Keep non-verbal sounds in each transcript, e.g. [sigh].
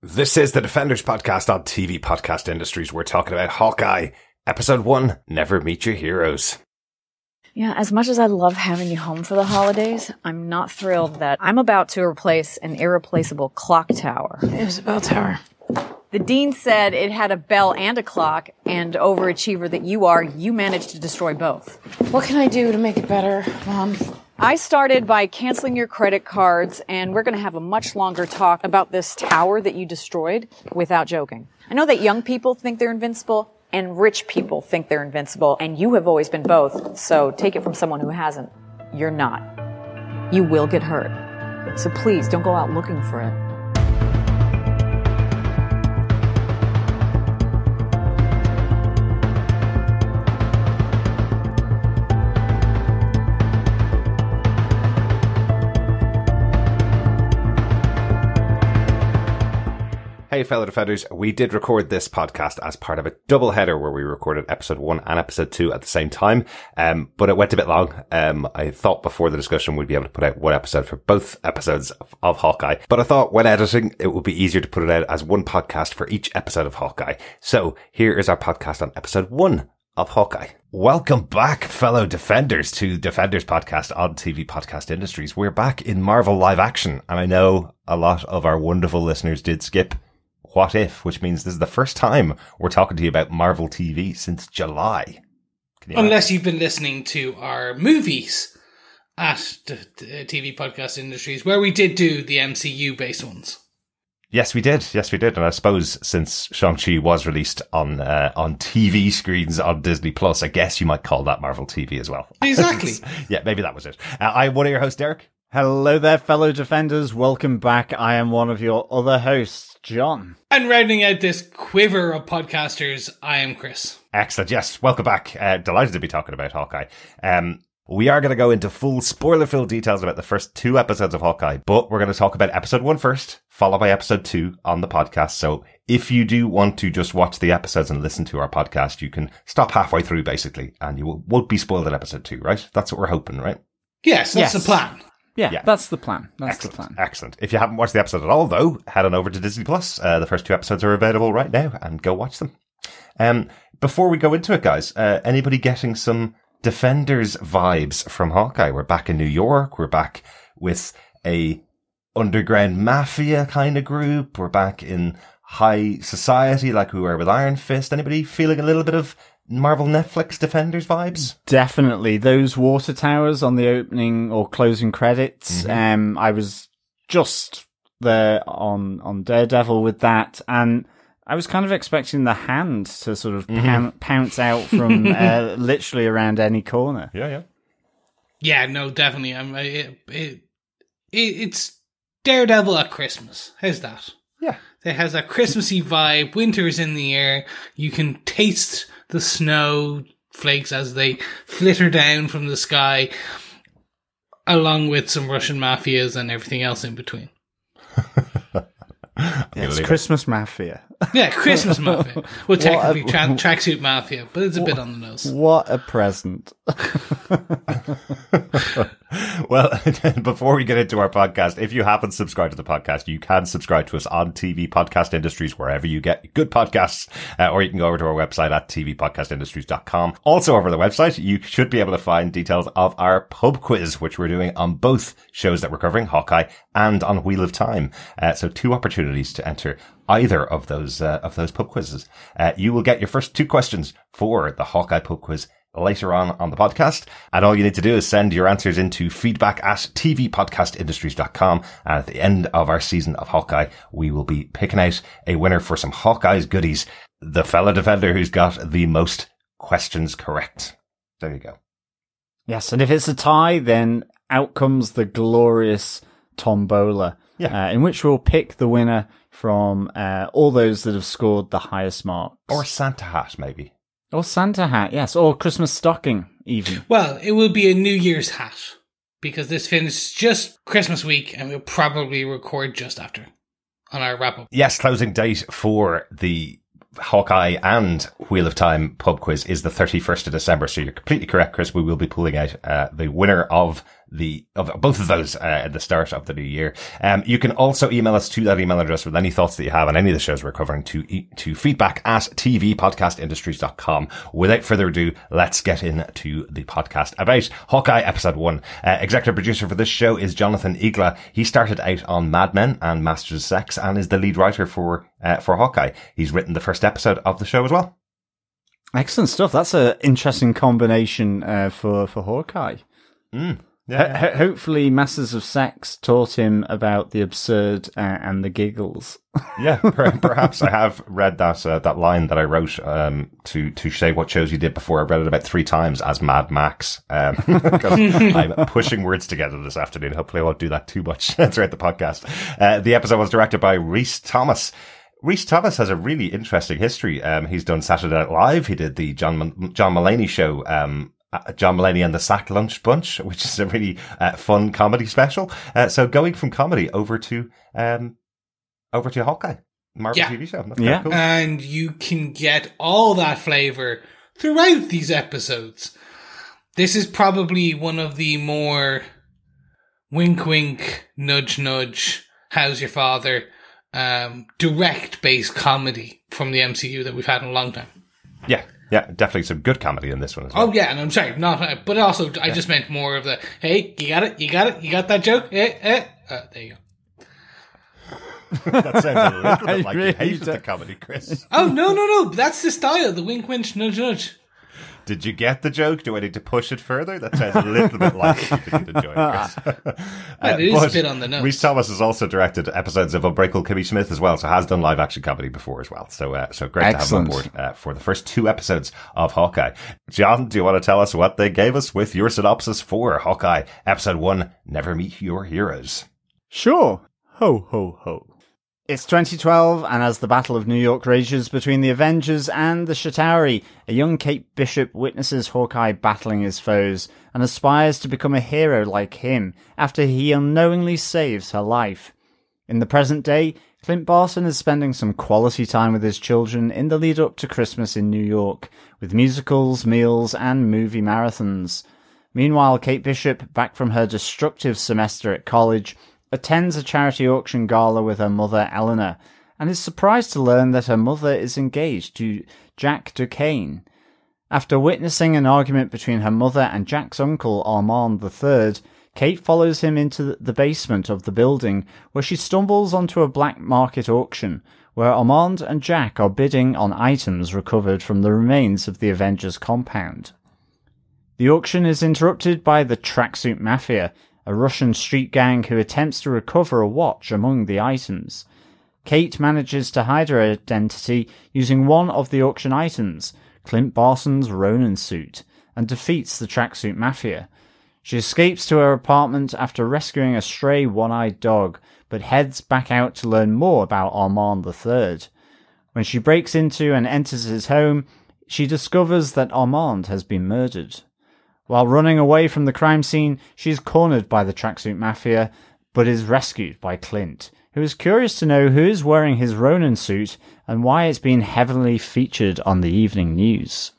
This is the Defenders podcast on TV Podcast Industries. We're talking about Hawkeye, episode one Never Meet Your Heroes. Yeah, as much as I love having you home for the holidays, I'm not thrilled that I'm about to replace an irreplaceable clock tower. It was a bell tower. The dean said it had a bell and a clock, and overachiever that you are, you managed to destroy both. What can I do to make it better, Mom? I started by canceling your credit cards, and we're going to have a much longer talk about this tower that you destroyed without joking. I know that young people think they're invincible, and rich people think they're invincible, and you have always been both, so take it from someone who hasn't. You're not. You will get hurt. So please don't go out looking for it. Hey, fellow defenders, we did record this podcast as part of a double header where we recorded episode one and episode two at the same time. Um, but it went a bit long. Um, I thought before the discussion we'd be able to put out one episode for both episodes of, of Hawkeye. But I thought when editing, it would be easier to put it out as one podcast for each episode of Hawkeye. So here is our podcast on episode one of Hawkeye. Welcome back, fellow defenders, to Defenders Podcast on TV Podcast Industries. We're back in Marvel live action, and I know a lot of our wonderful listeners did skip What If, which means this is the first time we're talking to you about Marvel TV since July. You Unless you've been listening to our movies at the, TV podcast industries, where we did do the MCU based ones. Yes, we did. Yes, we did. And I suppose since Shang-Chi was released on, uh, on TV screens on Disney Plus, I guess you might call that Marvel TV as well. [laughs] Exactly. [laughs] yeah, maybe that was it. Uh, I'm one of your hosts, Derek. Hello there, fellow defenders. Welcome back. I am one of your other hosts, John. and rounding out this quiver of podcasters, I am Chris. Excellent. Yes. Welcome back. Uh, delighted to be talking about Hawkeye. Um, we are going to go into full spoiler filled details about the first two episodes of Hawkeye, but we're going to talk about episode one first, followed by episode two on the podcast. So if you do want to just watch the episodes and listen to our podcast, you can stop halfway through basically and you will, won't be spoiled at episode two, right? That's what we're hoping, right? Yes, that's Yes. the plan. Yeah, Yeah. that's the plan. That's Excellent. the plan. Excellent. If you haven't watched the episode at all, though, head on over to Disney Plus. Uh, the first two episodes are available right now, and go watch them. Um, before we go into it, guys, uh, anybody getting some Defenders vibes from Hawkeye? We're back in New York. We're back with a underground mafia kind of group. We're back in high society, like we were with Iron Fist. Anybody feeling a little bit of Marvel Netflix Defenders vibes? Definitely those water towers on the opening or closing credits. Um, I was just there on on Daredevil with that, and I was kind of expecting the hand to sort of poun- pounce out from [laughs] uh, literally around any corner. Yeah, yeah. Yeah, no, definitely. I'm. It, it, it, it's Daredevil at Christmas. How's that? Yeah. It has a Christmassy vibe. Winter's in the air. You can taste the snow flakes as they flitter down from the sky, along with some Russian mafias and everything else in between. [laughs] It's believe it. Christmas Mafia. Yeah, Christmas mafia. Well, What a- technically tra- [laughs] tracksuit mafia, but it's a bit on the nose. What a present! [laughs] well, [laughs] before we get into our podcast, if you haven't subscribed to the podcast, you can subscribe to us on TV Podcast Industries, wherever you get good podcasts, uh, or you can go over to our website at tvpodcastindustries.com. Also over the website, you should be able to find details of our pub quiz, which we're doing on both shows that we're covering, Hawkeye and on Wheel of Time. Uh, so two opportunities to enter either of those, uh, of those pub quizzes. Uh, you will get your first two questions for the Hawkeye pub quiz later on on the podcast. And all you need to do is send your answers into feedback at tvpodcastindustries.com. And at the end of our season of Hawkeye, we will be picking out a winner for some Hawkeye's goodies. The fellow defender who's got the most questions correct. There you go. Yes, and if it's a tie, then out comes the glorious tombola, Yeah. uh, in which we'll pick the winner from uh, all those that have scored the highest marks. Or Santa hat, maybe. Or Santa hat, yes, or Christmas stocking, even. Well, it will be a New Year's hat because this finished just Christmas week, and we'll probably record just after on our wrap up. Yes, closing date for the Hawkeye and Wheel of Time pub quiz is the 31st of December. So you're completely correct, Chris. We will be pulling out uh, the winner of the of both of those uh, at the start of the new year. Um, you can also email us to that email address with any thoughts that you have on any of the shows we're covering to to feedback at tvpodcastindustries.com. Without further ado, let's get into the podcast about Hawkeye episode one. Uh, executive producer for this show is Jonathan Igla. He started out on Mad Men and Masters of Sex and is the lead writer for uh, for Hawkeye. He's written the first episode of the show as well. Excellent stuff. That's an interesting combination uh, for for Hawkeye. Mm, yeah, Ho- hopefully, Masters of Sex taught him about the absurd uh, and the giggles. [laughs] yeah, perhaps I have read that uh, that line that I wrote um, to to say what shows you did before. I read it about three times as Mad Max. Um, [laughs] I'm pushing words together this afternoon. Hopefully, I won't do that too much [laughs] throughout the podcast. Uh, the episode was directed by Rhys Thomas. Rhys Thomas has a really interesting history. Um, he's done Saturday Night Live. He did the John John Mulaney show. Um, uh, John Mulaney and the Sack Lunch Bunch, [laughs] which is a really uh, fun comedy special. Uh, so going from comedy over to um, over to Hawkeye, Marvel yeah. TV show. That's yeah, cool. and you can get all that flavor throughout these episodes. This is probably one of the more wink, wink, nudge, nudge. How's your father? um, direct based comedy from the MCU that we've had in a long time. Yeah, yeah, definitely some good comedy in this one as well. Oh yeah, and I'm sorry, not, but also I just meant more of the hey, you got it, you got it, you got that joke, eh, eh. Uh, there you go. that sounds a little [laughs] bit like really you hated the comedy, Chris. Oh no, no, no! That's the style, the wink, wink, nudge, nudge. Did you get the joke? Do I need to push it further? That sounds a little bit like you didn't enjoy it. Chris. [laughs] [laughs] It is a bit on the nose. Rhys Thomas has also directed episodes of Unbreakable Kimmy Schmidt as well, so has done live action comedy before as well. So, uh, so great Excellent. to have him on board uh, for the first two episodes of Hawkeye. John, do you want to tell us what they gave us with your synopsis for Hawkeye episode one? Never meet your heroes. Sure. Ho, ho, ho. It's 2012, and as the Battle of New York rages between the Avengers and the Chitauri, a young Kate Bishop witnesses Hawkeye battling his foes and aspires to become a hero like him after he unknowingly saves her life. In the present day, Clint Barton is spending some quality time with his children in the lead up to Christmas in New York, with musicals, meals, and movie marathons. Meanwhile, Kate Bishop, back from her destructive semester at college, attends a charity auction gala with her mother Eleanor, and is surprised to learn that her mother is engaged to Jack Duquesne. After witnessing an argument between her mother and Jack's uncle Armand III, Kate follows him into the basement of the building, where she stumbles onto a black market auction, where Armand and Jack are bidding on items recovered from the remains of the Avengers compound. The auction is interrupted by the Tracksuit Mafia, a Russian street gang who attempts to recover a watch among the items. Kate manages to hide her identity using one of the auction items, Clint Barton's Ronin suit, and defeats the Tracksuit Mafia. She escapes to her apartment after rescuing a stray one-eyed dog, but heads back out to learn more about Armand III. When she breaks into and enters his home, she discovers that Armand has been murdered. While running away from the crime scene, she is cornered by the tracksuit mafia, but is rescued by Clint, who is curious to know who is wearing his Ronin suit and why it's been heavily featured on the evening news.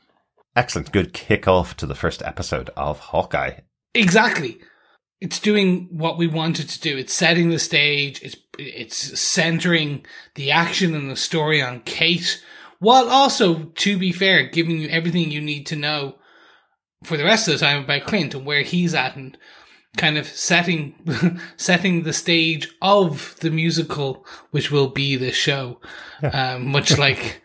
Excellent. Good kick-off to the first episode of Hawkeye. Exactly. It's doing what we wanted to do. It's setting the stage. It's it's centering the action and the story on Kate, while also, to be fair, giving you everything you need to know for the rest of the time about Clint and where he's at and kind of setting [laughs] setting the stage of the musical which will be the show um, much [laughs] like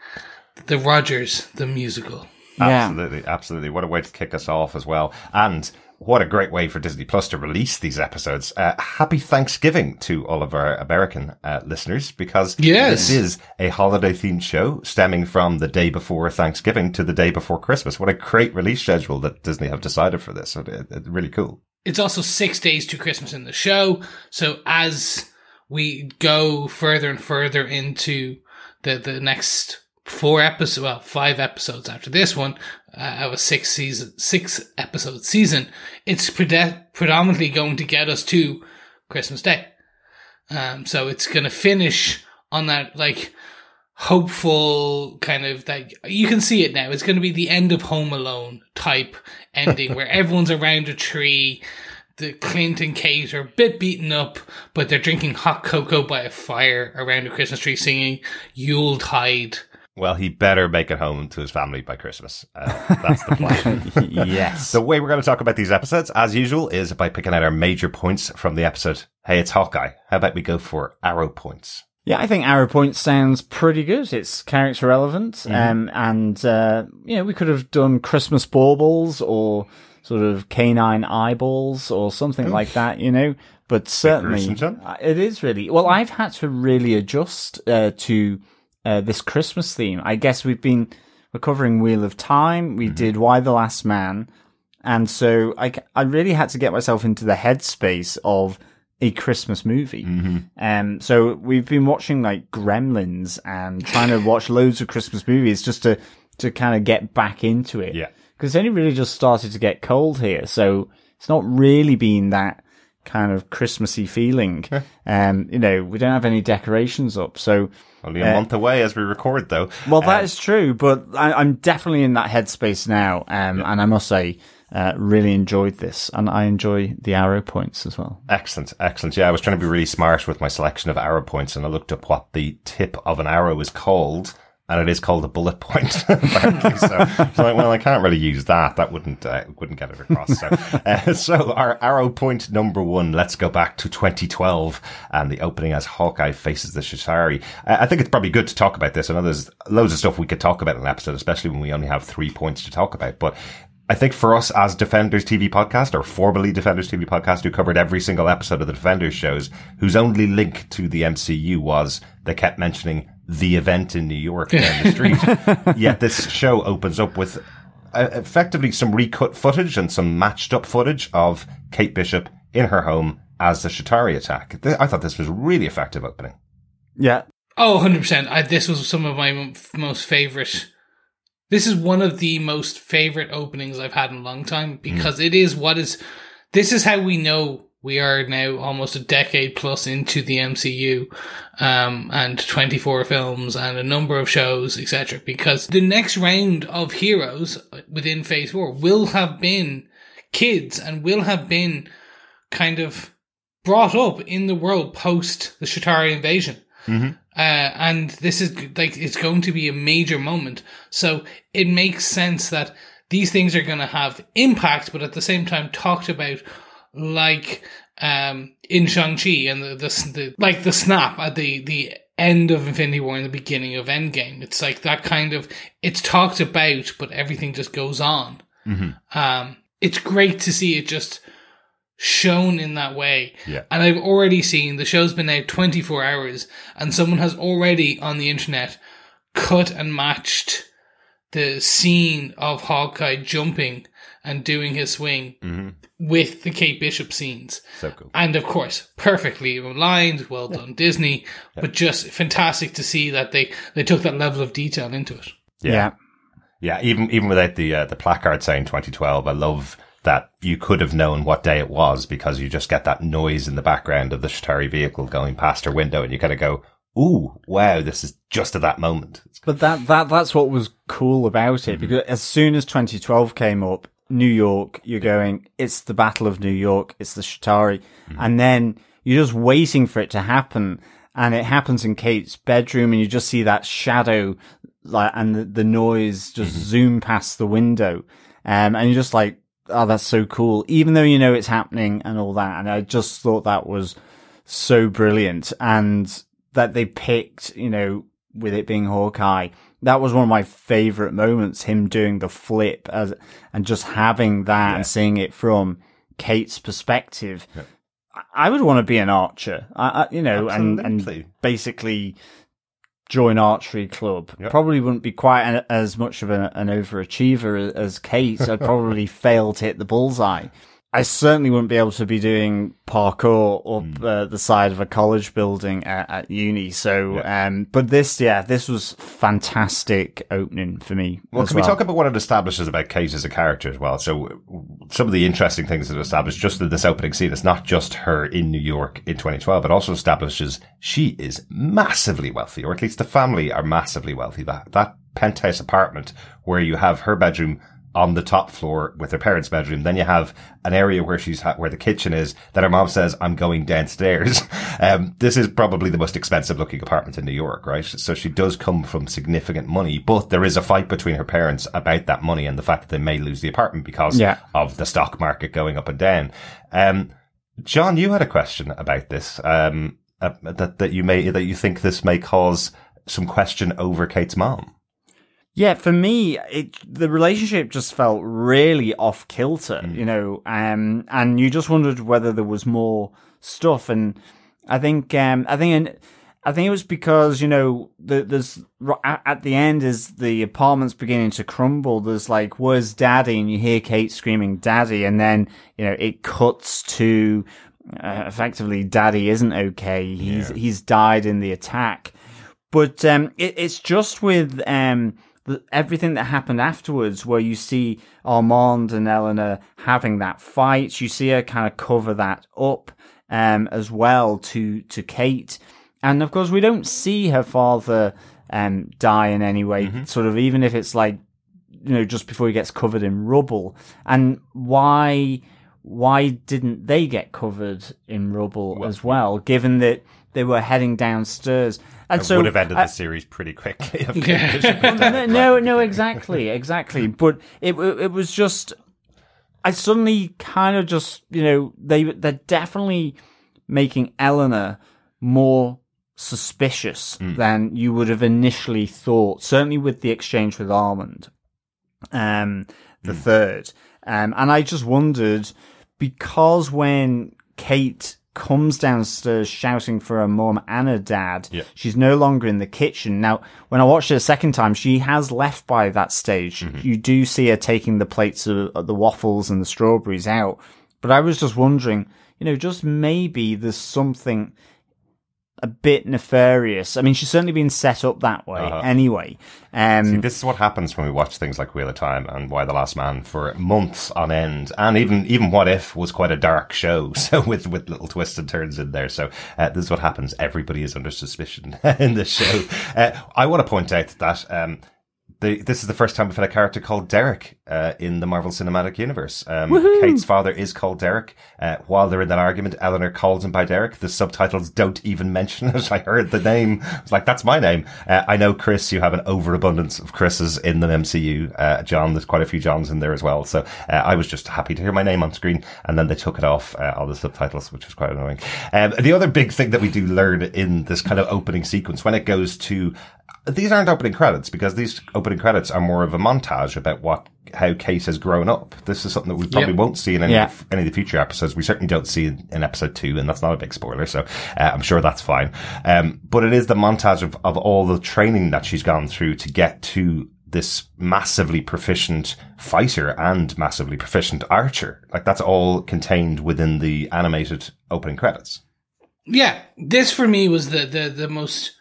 the Rogers the musical Yeah. Absolutely, absolutely. What a way to kick us off as well. And what a great way for Disney Plus to release these episodes. Uh, happy Thanksgiving to all of our American uh, listeners because Yes. this is a holiday themed show stemming from the day before Thanksgiving to the day before Christmas. What a great release schedule that Disney have decided for this. It- it- It's really cool. it's also six days to Christmas in the show. So as we go further and further into the the next four episodes, well, five episodes after this one uh, of a six season, six episode season, it's predominantly going to get us to Christmas Day. Um, so it's going to finish on that like hopeful kind of that you can see it now. It's going to be the end of Home Alone type ending [laughs] where everyone's around a tree. the Clint and Kate are a bit beaten up, but they're drinking hot cocoa by a fire around a Christmas tree singing Yuletide. Well, he better make it home to his family by Christmas. Uh, that's the plan. [laughs] yes. the way we're going to talk about these episodes, as usual, is by picking out our major points from the episode. Hey, it's Hawkeye. How about we go for arrow points? Yeah, I think Arrow points sounds pretty good. It's character relevant, um, and uh, you know we could have done Christmas baubles or sort of canine eyeballs or something like that, you know. But certainly, uh, it is really well. I've had to really adjust uh, to uh, this Christmas theme. I guess we've been we're covering Wheel of Time. We did Y: The Last Man, and so I I really had to get myself into the headspace of a Christmas movie. Um, so we've been watching like Gremlins and trying to watch loads of Christmas movies just to, to kind of get back into it. Yeah. Cause it's only really just started to get cold here. So it's not really been that kind of Christmassy feeling. um, you know, we don't have any decorations up. So, Only a Uh, month away as we record, though. well, that Um, is true, but I, I'm definitely in that headspace now. Um, and I must say, uh, really enjoyed this and I enjoy the arrow points as well. Excellent, excellent. Yeah, I was trying to be really smart with my selection of arrow points, and I looked up what the tip of an arrow is called, and it is called a bullet point. [laughs] so, so like, well, I can't really use that. That wouldn't uh, wouldn't get it across. So, [laughs] uh, so our arrow point number one. Let's go back to 2012 and the opening as Hawkeye faces the Chitauri. I think it's probably good to talk about this. I know there's loads of stuff we could talk about in an episode, especially when we only have three points to talk about, but. I think for us as Defenders TV podcast, or formerly Defenders TV podcast, who covered every single episode of the Defenders shows, whose only link to the MCU was they kept mentioning the event in New York [laughs] down the street. Yet this show opens up with uh, effectively some recut footage and some matched up footage of Kate Bishop in her home as the Chitauri attack. Th- I thought this was really effective opening. Yeah. Oh, 100%. I, this was some of my m- most favorite. This is one of the most favorite openings I've had in a long time because it is what is. This is how we know we are now almost a decade plus into the MCU, um, and 24 films and a number of shows, etc. Because the next round of heroes within Phase 4 will have been kids and will have been kind of brought up in the world post the Chitauri invasion. Uh, and this is like, it's going to be a major moment. So it makes sense that these things are going to have impact, but at the same time talked about like, um, in Shang-Chi and the, the, the, like the snap at the, the end of Infinity War and the beginning of Endgame. It's like that kind of, it's talked about, but everything just goes on. Um, it's great to see it just shown in that way. Yeah. And I've already seen the show's been out 24 hours and someone has already on the internet cut and matched the scene of Hawkeye jumping and doing his swing with the Kate Bishop scenes. So cool. And of course, perfectly aligned, well done Disney, but just fantastic to see that they, they took that level of detail into it. Yeah. Yeah, even even without the uh, the placard saying 2012, I love that you could have known what day it was because you just get that noise in the background of the Chitauri vehicle going past her window, and you kind of go, "Ooh, wow, this is just at that moment." But that, that, that's what was cool about Mm-hmm. it because as soon as 2012 came up, New York, you're going, it's the Battle of New York, it's the Chitauri. Mm-hmm. And then you're just waiting for it to happen. And it happens in Kate's bedroom and you just see that shadow, like, and the, the noise just Mm-hmm. zoom past the window. Um, and you're just like, oh, that's so cool. Even though you know it's happening and all that. And I just thought that was so brilliant. And that they picked, you know, with it being Hawkeye, that was one of my favorite moments, him doing the flip as, and just having that and seeing it from Kate's perspective. I- I would want to be an archer, I, I, you know, and, Absolutely. and basically join archery club. Yeah. Probably wouldn't be quite an, as much of an, an overachiever as Kate. I'd probably [laughs] fail to hit the bullseye. I certainly wouldn't be able to be doing parkour up Hmm. uh, the side of a college building at, at uni. So, um, but this, yeah, this was fantastic opening for me. Well, can we talk about what it establishes about Kate as a character as well? So, some of the interesting things that it established just in this opening scene, it's not just her in New York in 2012. It also establishes she is massively wealthy, or at least the family are massively wealthy. That that penthouse apartment where you have her bedroom on the top floor with her parents' bedroom. Then you have an area where she's ha- where the kitchen is. That her mom says, "I'm going downstairs." [laughs] um, this is probably the most expensive looking apartment in New York, right? So she does come from significant money, but there is a fight between her parents about that money and the fact that they may lose the apartment because Yeah. of the stock market going up and down. Um, John, you had a question about this. Um, uh, that that you may that you think this may cause some question over Kate's mom. Yeah, for me, it the relationship just felt really off kilter, Mm. you know, um, and you just wondered whether there was more stuff. And I think, um, I think, in, I think it was because you know, the, there's at the end as the apartment's beginning to crumble. There's like, "Where's Daddy?" and you hear Kate screaming, "Daddy!" and then you know it cuts to uh, effectively, Daddy isn't okay. He's he's died in the attack. But um, it, it's just with um, the, everything that happened afterwards, where you see Armand and Eleanor having that fight. You see her kind of cover that up um, as well to to Kate, and of course we don't see her father um, die in any way. Sort of even if it's like you know just before he gets covered in rubble, and why why didn't they get covered in rubble as well? Given that they were heading downstairs. And It so would have ended I- the series pretty quickly. [laughs] [laughs] if Kate Yeah. Bishop no, no, no, exactly, exactly. But it it was just, I suddenly kind of just, you know, they they're definitely making Eleanor more suspicious than you would have initially thought. Certainly with the exchange with Armand, um, the third, um, and I just wondered because when Kate comes downstairs shouting for her mum and her dad, Yeah. she's no longer in the kitchen. Now, when I watched it a second time, she has left by that stage. Mm-hmm. You do see her taking the plates of the waffles and the strawberries out. But I was just wondering, you know, just maybe there's something a bit nefarious. I mean, she's certainly been set up that way Uh-huh. anyway. Um, See, this is what happens when we watch things like Wheel of Time and Y: The Last Man for months on end, and even even What If was quite a dark show, [laughs] so with with little twists and turns in there. So uh, this is what happens. Everybody is under suspicion [laughs] in this show. Uh, I want to point out that. Um, the, this is the first time we've had a character called Derek uh, in the Marvel Cinematic Universe. Um, Kate's father is called Derek. Uh, while they're in that argument, Eleanor calls him by Derek. The subtitles don't even mention it. [laughs] I heard the name. I was like, that's my name. Uh, I know, Chris, you have an overabundance of Chris's in the MCU. Uh, John, there's quite a few Johns in there as well. So uh, I was just happy to hear my name on screen. And then they took it off uh, all the subtitles, which was quite annoying. Um, the other big thing that we do learn in this kind of opening sequence, when it goes to these aren't opening credits because these opening credits are more of a montage about what how Case has grown up. This is something that we probably Yep. won't see in any, Yeah. of, any of the future episodes. We certainly don't see in, in episode two, and that's not a big spoiler, so uh, I'm sure that's fine. Um, but it is the montage of, of all the training that she's gone through to get to this massively proficient fighter and massively proficient archer. Like that's all contained within the animated opening credits. Yeah, this for me was the the, the most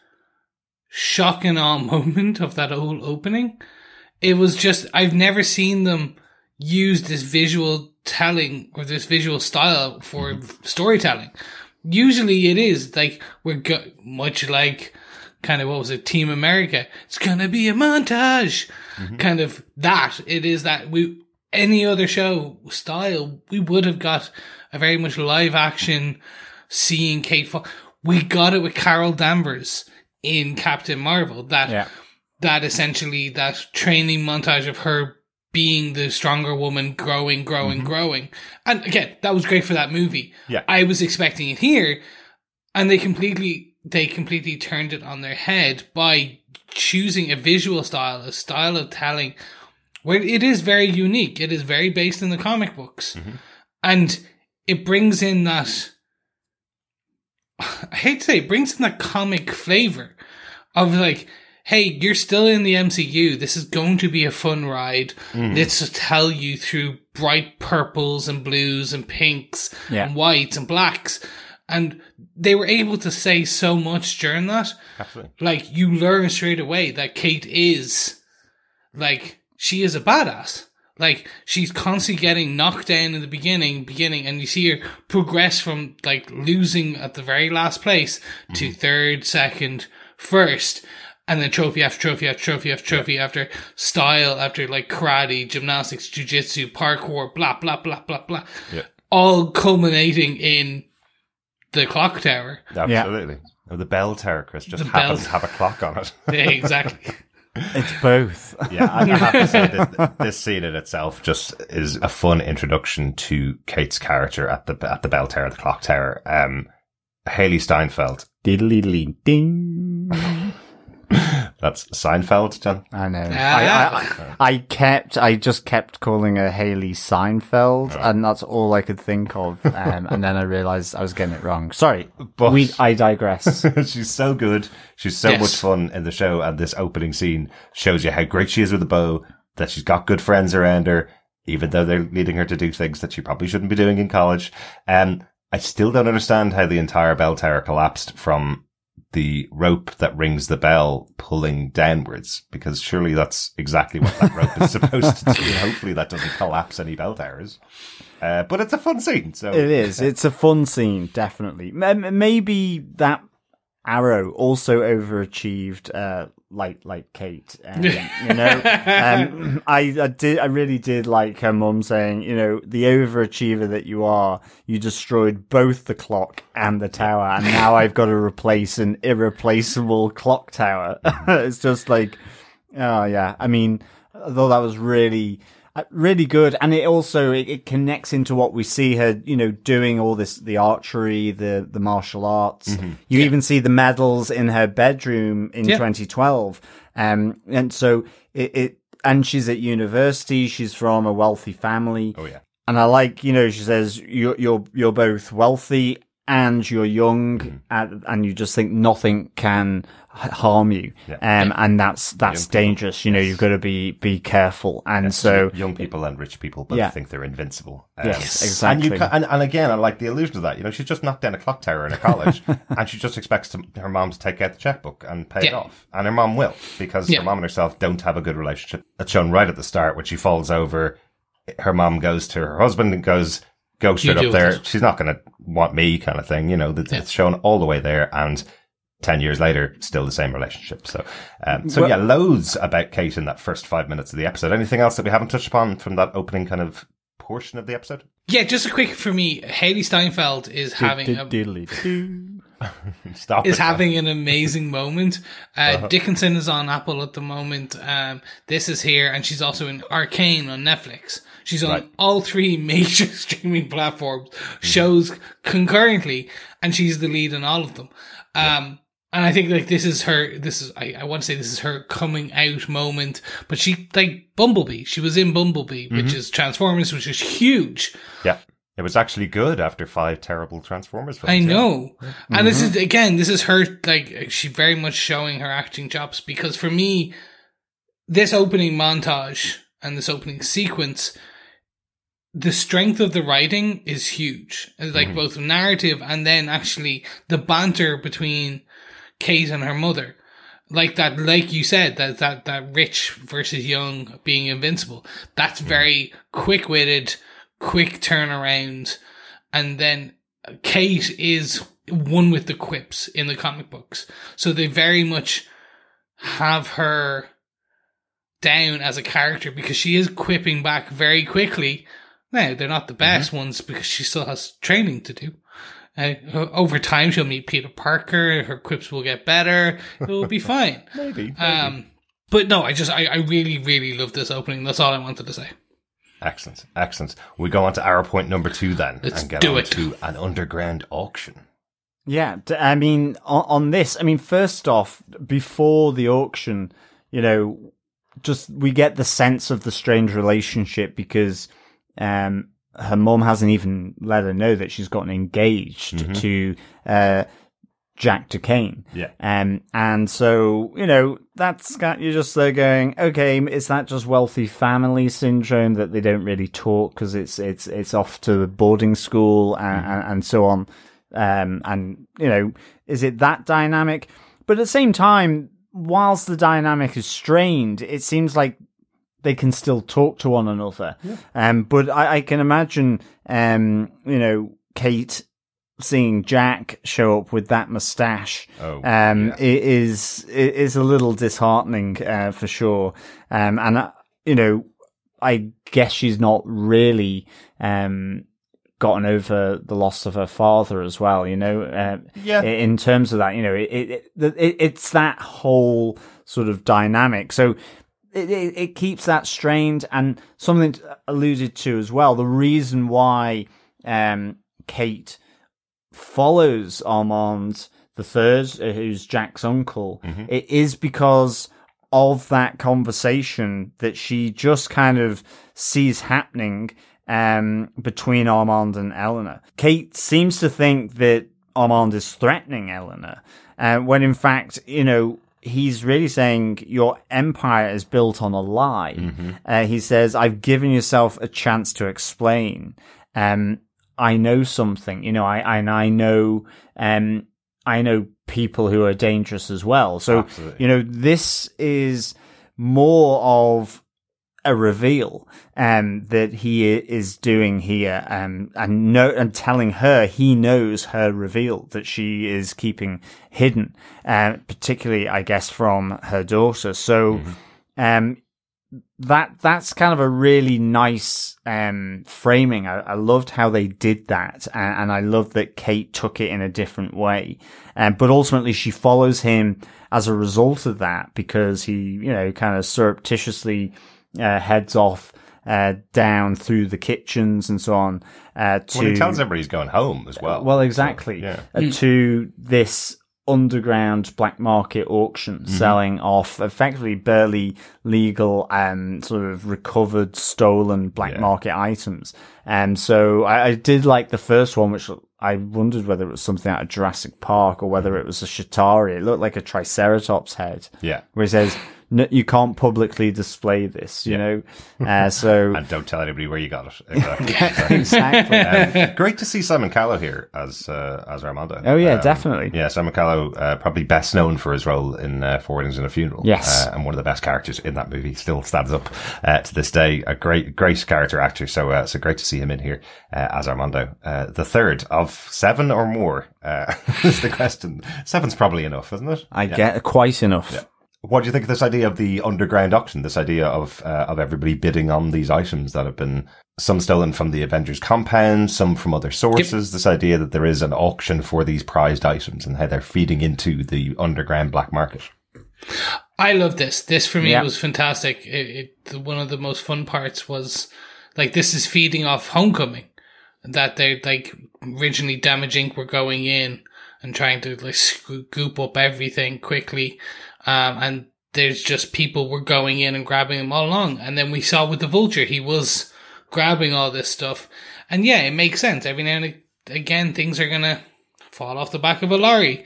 shocking all [laughs] moment of that whole opening. It was just I've never seen them use this visual telling or this visual style for mm-hmm. storytelling. Usually it is like we're go- much like kind of what was it Team America. It's gonna be a montage, mm-hmm. kind of that. It is that we any other show style we would have got a very much live action seeing Kate. We got it with Carol Danvers in Captain Marvel. That Yeah. that essentially that training montage of her being the stronger woman, growing, growing, mm-hmm. growing. And again, that was great for that movie. Yeah. I was expecting it here, and they completely they completely turned it on their head by choosing a visual style, a style of telling where it is very unique. It is very based in the comic books. Mm-hmm. And it brings in that I hate to say it brings in the comic flavor of like, hey, you're still in the MCU. This is going to be a fun ride. Mm. Let's tell you through bright purples and blues and pinks Yeah. and whites and blacks. And they were able to say so much during that. Absolutely. Like you learn straight away that Kate is like she is a badass. Like she's constantly getting knocked down in the beginning, beginning, and you see her progress from like losing at the very last place to mm-hmm. third, second, first, and then trophy after trophy after trophy after trophy after style after like karate, gymnastics, jujitsu, parkour, blah blah blah blah blah, Yeah. all culminating in the clock tower. Absolutely. Or the bell tower, Chris, just The happens bell- to have a clock on it. [laughs] Yeah, exactly. [laughs] It's both. yeah, I I have to say this, [laughs] this scene in itself just is a fun introduction to Kate's character at the at the bell tower, the clock tower. Um, Hailee Steinfeld. Diddly ding. [laughs] That's Seinfeld, John. I know. I, I, I kept, I just kept calling her Haley Seinfeld, and that's all I could think of. Um, and then I realized I was getting it wrong. Sorry, But- we, I digress. [laughs] She's so good. She's so Yes. much fun in the show, and this opening scene shows you how great she is with a bow. That she's got good friends around her, even though they're leading her to do things that she probably shouldn't be doing in college. Um, I still don't understand how the entire bell tower collapsed from the rope that rings the bell pulling downwards, because surely that's exactly what that rope is supposed to do. [laughs] Hopefully that doesn't collapse any bell towers. Uh, but it's a fun scene, so It is. It's a fun scene, definitely. M- Maybe that arrow also overachieved, uh, like like Kate. [laughs] Um, you know, um, I, I did. I really did like her mum saying, you know, the overachiever that you are, you destroyed both the clock and the tower, and now [laughs] I've got to replace an irreplaceable clock tower. [laughs] it's just like, oh yeah. I mean, I thought that was really. Uh, really good, and it also it, it connects into what we see her, you know, doing all this the archery, the the martial arts. You even see the medals in her bedroom in Yeah. 2012, um, and so it, it and she's at university. She's from a wealthy family. Oh yeah. And I like, you know, she says you're you're you're both wealthy and you're young, Mm-hmm. and, and you just think nothing can h- harm you. Yeah. Um, and that's that's Young people. dangerous. You know, you've got to be be careful. And so, young people and rich people both Yeah. think they're invincible. Um, Yes, And, exactly. you ca- and, and again, I like the illusion of that. You know, she just knocked down a clock tower in a college, [laughs] and she just expects to, her mom to take out the checkbook and pay it off. And her mom will, because Yeah. her mom and herself don't have a good relationship. That's shown right at the start when she falls over. Her mom goes to her husband and goes, "Go straight up there." She's not going to want me, kind of thing. You know, that it's shown all the way there, and. 10 years later, still the same relationship. So, um, so Well- yeah, loads about Kate in that first five minutes of the episode. Anything else that we haven't touched upon from that opening kind of portion of the episode? Yeah, just a quick for me. Hailee Steinfeld is having a, Diddly doo. [laughs] Stop is it. having an amazing moment. Uh, Dickinson is on Apple at the moment. Um, this is here, and she's also in Arcane on Netflix. She's on Right. all three [laughs] major streaming platforms, shows concurrently, and she's the lead in all of them. Um, and I think like this is her. This is I, I want to say this is her coming out moment. But she like Bumblebee. She was in Bumblebee, which is Transformers, which is huge. Yeah. It was actually good after five terrible Transformers films. I yeah. know. And this is again, this is her like she very much showing her acting chops because for me, this opening montage and this opening sequence, the strength of the writing is huge. Like mm. both narrative and then actually the banter between Kate and her mother. Like that, like you said, that, that, that rich versus young being invincible. That's mm. very quick witted, quick turnaround. And then Kate is one with the quips in the comic books. So they very much have her down as a character because she is quipping back very quickly. Now, they're not the best ones because she still has training to do. Uh, over time, she'll meet Peter Parker. Her quips will get better. It will be [laughs] fine. Maybe. maybe. Um, but no, I just, I, I really, really love this opening. That's all I wanted to say. excellent. Excellent. We go on to our point number two then Let's and get do on it. to an underground auction. Yeah, I mean, on, on this, I mean, first off, before the auction, you know, just we get the sense of the strange relationship because um, her mom hasn't even let her know that she's gotten engaged to uh, Jack Duquesne. Yeah. Um, and so, you know, that's got you're just there going, okay, is that just wealthy family syndrome that they don't really talk because it's, it's, it's off to boarding school and, and, and so on. Um, and, you know, is it that dynamic? But at the same time, whilst the dynamic is strained, it seems like they can still talk to one another. Um, but I, I can imagine, um, you know, Kate seeing Jack show up with that mustache Oh, um, yeah. is is a little disheartening uh, for sure. Um, and uh, you know, I guess she's not really um, gotten over the loss of her father as well. You know, uh, Yeah. In terms of that, you know, it, it, it it's that whole sort of dynamic. So it, it, it keeps that strained and something alluded to as well. The reason why um, Kate follows Armand the third, uh, who's Jack's uncle, it is because of that conversation that she just kind of sees happening um, between Armand and Eleanor. Kate seems to think that Armand is threatening Eleanor, uh, when in fact, you know, he's really saying your empire is built on a lie. Uh, he says, I've given yourself a chance to explain. Um, I know something, you know, I, and I know, um, I know people who are dangerous as well. So, Absolutely. you know, this is more of a reveal um, that he is doing here, um, and no, and telling her he knows her reveal that she is keeping hidden, uh, particularly, I guess, from her daughter. So, um, that that's kind of a really nice um, framing. I, I loved how they did that, and, and I love that Kate took it in a different way. Um, but ultimately, she follows him as a result of that because he, you know, kind of surreptitiously uh, heads off uh, down through the kitchens and so on. Uh, to Well, he tells everybody he's going home as well. well, exactly. yeah. Uh, To this underground black market auction selling off effectively barely legal um sort of recovered stolen black Yeah. market items and so I, I did like the first one which I wondered whether it was something out of Jurassic Park or whether it was a Chitauri it looked like a Triceratops head Yeah. where he says "No, you can't publicly display this you Yeah. know uh, so [laughs] And don't tell anybody where you got it. [laughs] Exactly. exactly Um, great to see Simon Callow here as uh, as Armando. oh yeah Um, definitely Yeah, Simon Callow, uh, probably best known for his role in uh, Four Weddings and a Funeral. Yes. Uh, and one of the best characters in that movie. Still stands up uh, to this day. A great, great character actor. So, uh, so great to see him in here uh, as Armando. Uh, the third of seven or more uh, [laughs] is the question. Seven's probably enough, isn't it? I get quite enough What do you think of this idea of the underground auction? This idea of uh, of everybody bidding on these items that have been some stolen from the Avengers compound, some from other sources. This idea that there is an auction for these prized items and how they're feeding into the underground black market. I love this. This for me Yeah. was fantastic. It, it one of the most fun parts was like this is feeding off Homecoming. That they're like originally Damage Inc. were going in and trying to like scoop up everything quickly, um, and there's just people were going in and grabbing them all along. And then we saw with the Vulture, he was grabbing all this stuff, and yeah, it makes sense. Every now and again, things are gonna fall off the back of a lorry,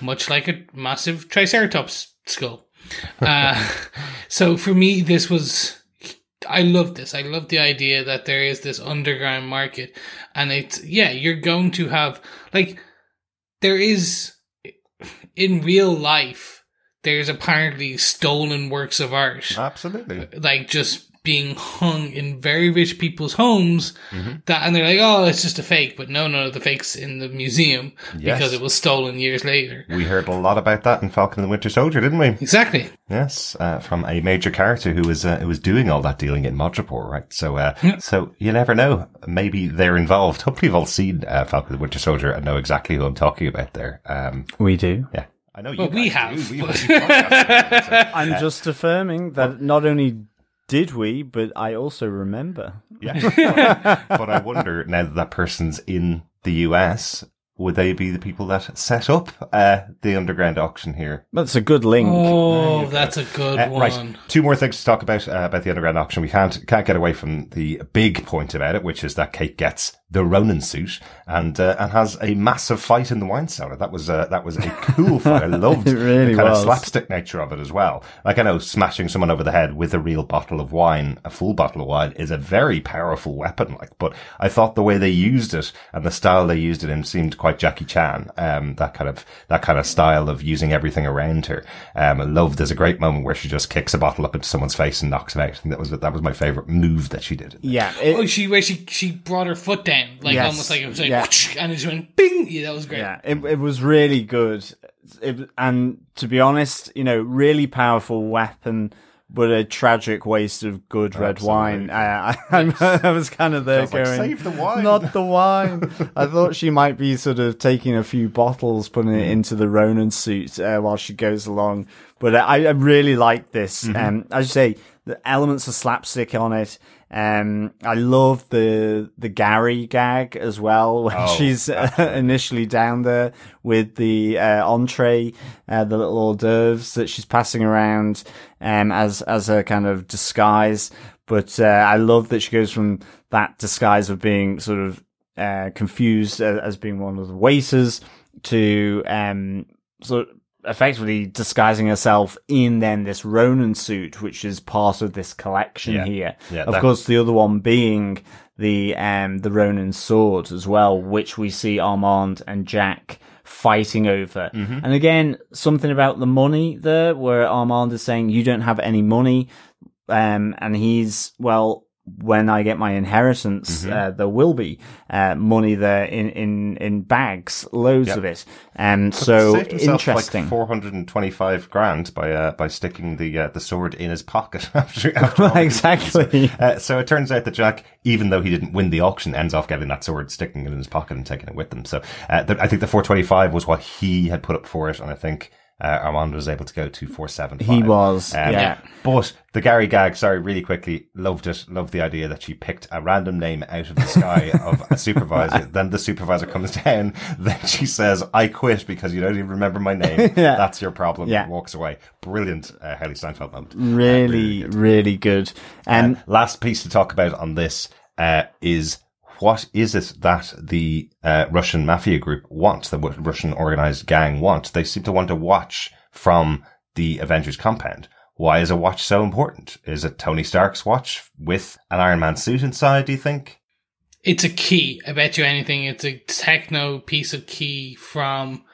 much like a massive Triceratops skull. Uh, [laughs] so for me, this was, I love this. I love the idea that there is this underground market and it's, yeah, you're going to have, like, there is, in real life, there's apparently stolen works of art Absolutely. like just being hung in very rich people's homes Mm-hmm. that and they're like oh it's just a fake but no no the fake's in the museum Yes. because it was stolen years later We heard a lot about that in Falcon and the Winter Soldier, didn't we? exactly Yes, uh, from a major character who was uh, who was doing all that dealing in Madripoor, right? So, uh, so you never know. Maybe they're involved. [laughs] Hopefully, you've all seen uh, Falcon and the Winter Soldier and know exactly who I'm talking about there. Um, we do yeah, I know you. Well, we guys do. have, We- but- we podcast about it, so- I'm just affirming that not only did we, but I also remember. Yeah. [laughs] but I wonder now that that person's in the US, would they be the people that set up uh, the underground auction here? That's a good link. oh that's a good Uh, one right, two more things to talk about uh, about the underground auction. We can't can't get away from the big point about it, which is that Kate gets the Ronin suit and uh, and has a massive fight in the wine cellar. That was uh, that was a cool fight. I [laughs] loved really the kind was. of slapstick nature of it as well. Like I know smashing someone over the head with a real bottle of wine, a full bottle of wine, is a very powerful weapon. Like, but I thought the way they used it and the style they used it in seemed quite Jackie Chan. Um, that kind of that kind of style of using everything around her. Um, I love. There's a great moment where she just kicks a bottle up into someone's face and knocks it out. And that was that was my favorite move that she did. Yeah, it- oh she where she she brought her foot down down, like Yes. almost like it was like, Yeah. [laughs] and it just went bing. Yeah, that was great. Yeah, it, it was really good. It, and to be honest, you know, really powerful weapon, but a tragic waste of good red wine. I, I, [laughs] I was kind of there Sounds like, going, "Save the wine." not the wine. I thought she might be sort of taking a few bottles, putting Mm. it into the Ronin suit uh, while she goes along. But I, I really like this. Mm-hmm. Um, as you say, the elements of slapstick on it. Um, I love the the Gary gag as well [laughs] when Oh, she's uh, initially down there with the uh, entree, uh, the little hors d'oeuvres that she's passing around um, as as a kind of disguise. But uh, I love that she goes from that disguise of being sort of uh, confused uh, as being one of the waiters to um, sort of effectively disguising herself in then this Ronin suit, which is part of this collection Yeah. here. Yeah, of that- course, the other one being the um the Ronin sword as well, which we see Armand and Jack fighting over. Mm-hmm. And again, something about the money there, where Armand is saying, "You don't have any money," um, and he's well. When I get my inheritance, Mm-hmm. uh, there will be uh, money there in, in, in bags, loads Yep. of it. Um, so interesting. Like Four hundred and twenty-five grand by uh, by sticking the uh, the sword in his pocket [laughs] after. [laughs] after exactly. Uh, so it turns out that Jack, even though he didn't win the auction, ends off getting that sword, sticking it in his pocket, and taking it with him. So uh, the, I think the four twenty-five was what he had put up for it, and I think. Uh, Armand was able to go to 475. He was, yeah. But the Gary gag, sorry, really quickly, loved it. Loved the idea that she picked a random name out of the sky [laughs] of a supervisor. then the supervisor comes down. [laughs] Then she says, I quit because you don't even remember my name. [laughs] Yeah. That's your problem. Yeah. Walks away. Brilliant uh, Hailee Steinfeld moment. Uh, really, really good. And Last piece to talk about on this uh, is what is it that the uh, Russian mafia group want, the w- Russian organized gang want? They seem to want a watch from the Avengers compound. Why is a watch so important? Is it Tony Stark's watch with an Iron Man suit inside, do you think? It's a key. I bet you anything. It's a techno piece of key from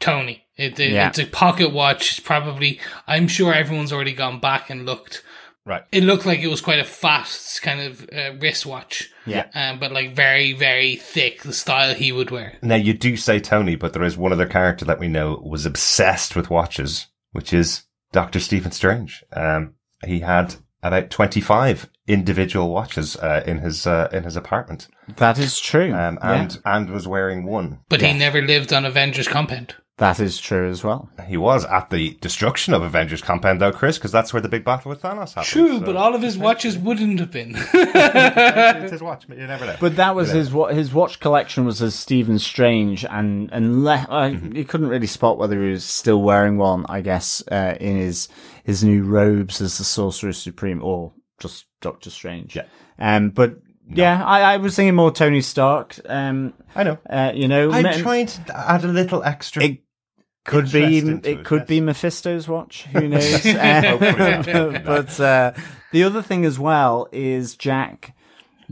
Tony. It, it- Yeah. It's a pocket watch. It's probably. I'm sure everyone's already gone back and looked. Right. It looked like it was quite a fast kind of uh, wristwatch. Yeah. Um, but like very, very thick, the style he would wear. Now, you do say Tony, but there is one other character that we know was obsessed with watches, which is Dr. Stephen Strange. Um, he had about 25 individual watches, uh, in his, uh, in his apartment. that is true. Um, Yeah. and, and was wearing one. But he never lived on Avengers compound. That is true as well. He was at the destruction of Avengers compound though, Chris, because that's where the big battle with Thanos happened. True, so- but all of his watches wouldn't have been. it's his watch. but You never know. But that was his wa- his watch collection was as Stephen Strange, and and le- uh, you couldn't really spot whether he was still wearing one. I guess uh, in his his new robes as the Sorcerer Supreme, or just Doctor Strange. Yeah. Um, but yeah, I, I was thinking more Tony Stark. Um, I know. uh, you know, I'm men- trying to add a little extra. It could be it it, could yes. be Mephisto's watch. Who knows? [laughs] [laughs] Um, [laughs] but uh, the other thing as well is Jack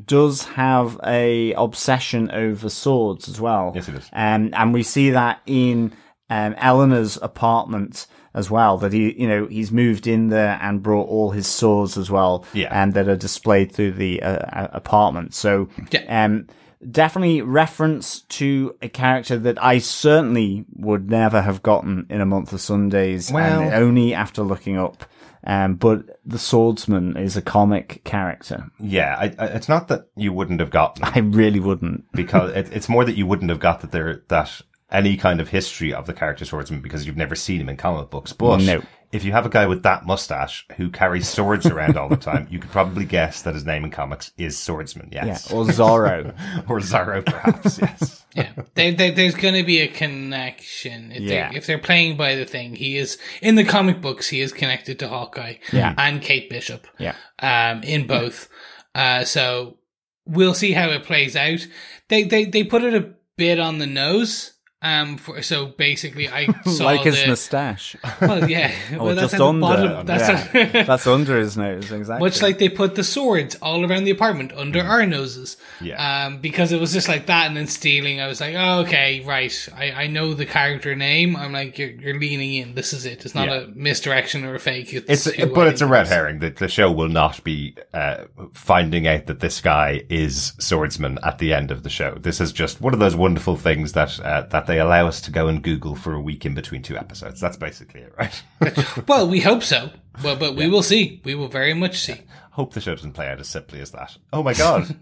does have a obsession over swords as well. Yes, he does. Um, and we see that in um, Eleanor's apartment as well. That he, you know, he's moved in there and brought all his swords as well, Yeah. and that are displayed through the uh, uh, apartment. So, Yeah. um, definitely reference to a character that I certainly would never have gotten in a month of Sundays, Well- and only after looking up. Um, but the swordsman is a comic character. yeah, I, I, it's not that you wouldn't have gotten [laughs] I really wouldn't. because [laughs] it, it's more that you wouldn't have got that there that any kind of history of the character swordsman because you've never seen him in comic books. But No. If you have a guy with that mustache who carries swords around all the [laughs] time, you could probably guess that his name in comics is Swordsman. Yeah, Yes, or Zorro. [laughs] or Zorro, perhaps. yes. [laughs] Yeah, there, there, there's going to be a connection. If, Yeah. they're, if they're playing by the thing, he is in the comic books. He is connected to Hawkeye Yeah. and Kate Bishop. Yeah. um, in both. Uh, so we'll see how it plays out. They they they put it a bit on the nose. Um, for, so basically, I [laughs] saw like his the, moustache. well, yeah, [laughs] [laughs] Or well, that's just at the under. bottom. That's yeah. That's under his nose, exactly. Much like they put the swords all around the apartment under our noses. Yeah. Um, because it was just like that and then stealing. I was like, oh, okay, right. I, I know the character name. I'm like, you're, you're leaning in. This is it. It's not Yeah. a misdirection or a fake. It's, It's, who but I it's a red herring. The, the show will not be uh, finding out that this guy is swordsman at the end of the show. This is just one of those wonderful things that uh, that they allow us to go and Google for a week in between two episodes. That's basically it, right? [laughs] Well, we hope so. Well, but we will see. We will very much see. Hope the show doesn't play out as simply as that. Oh my god,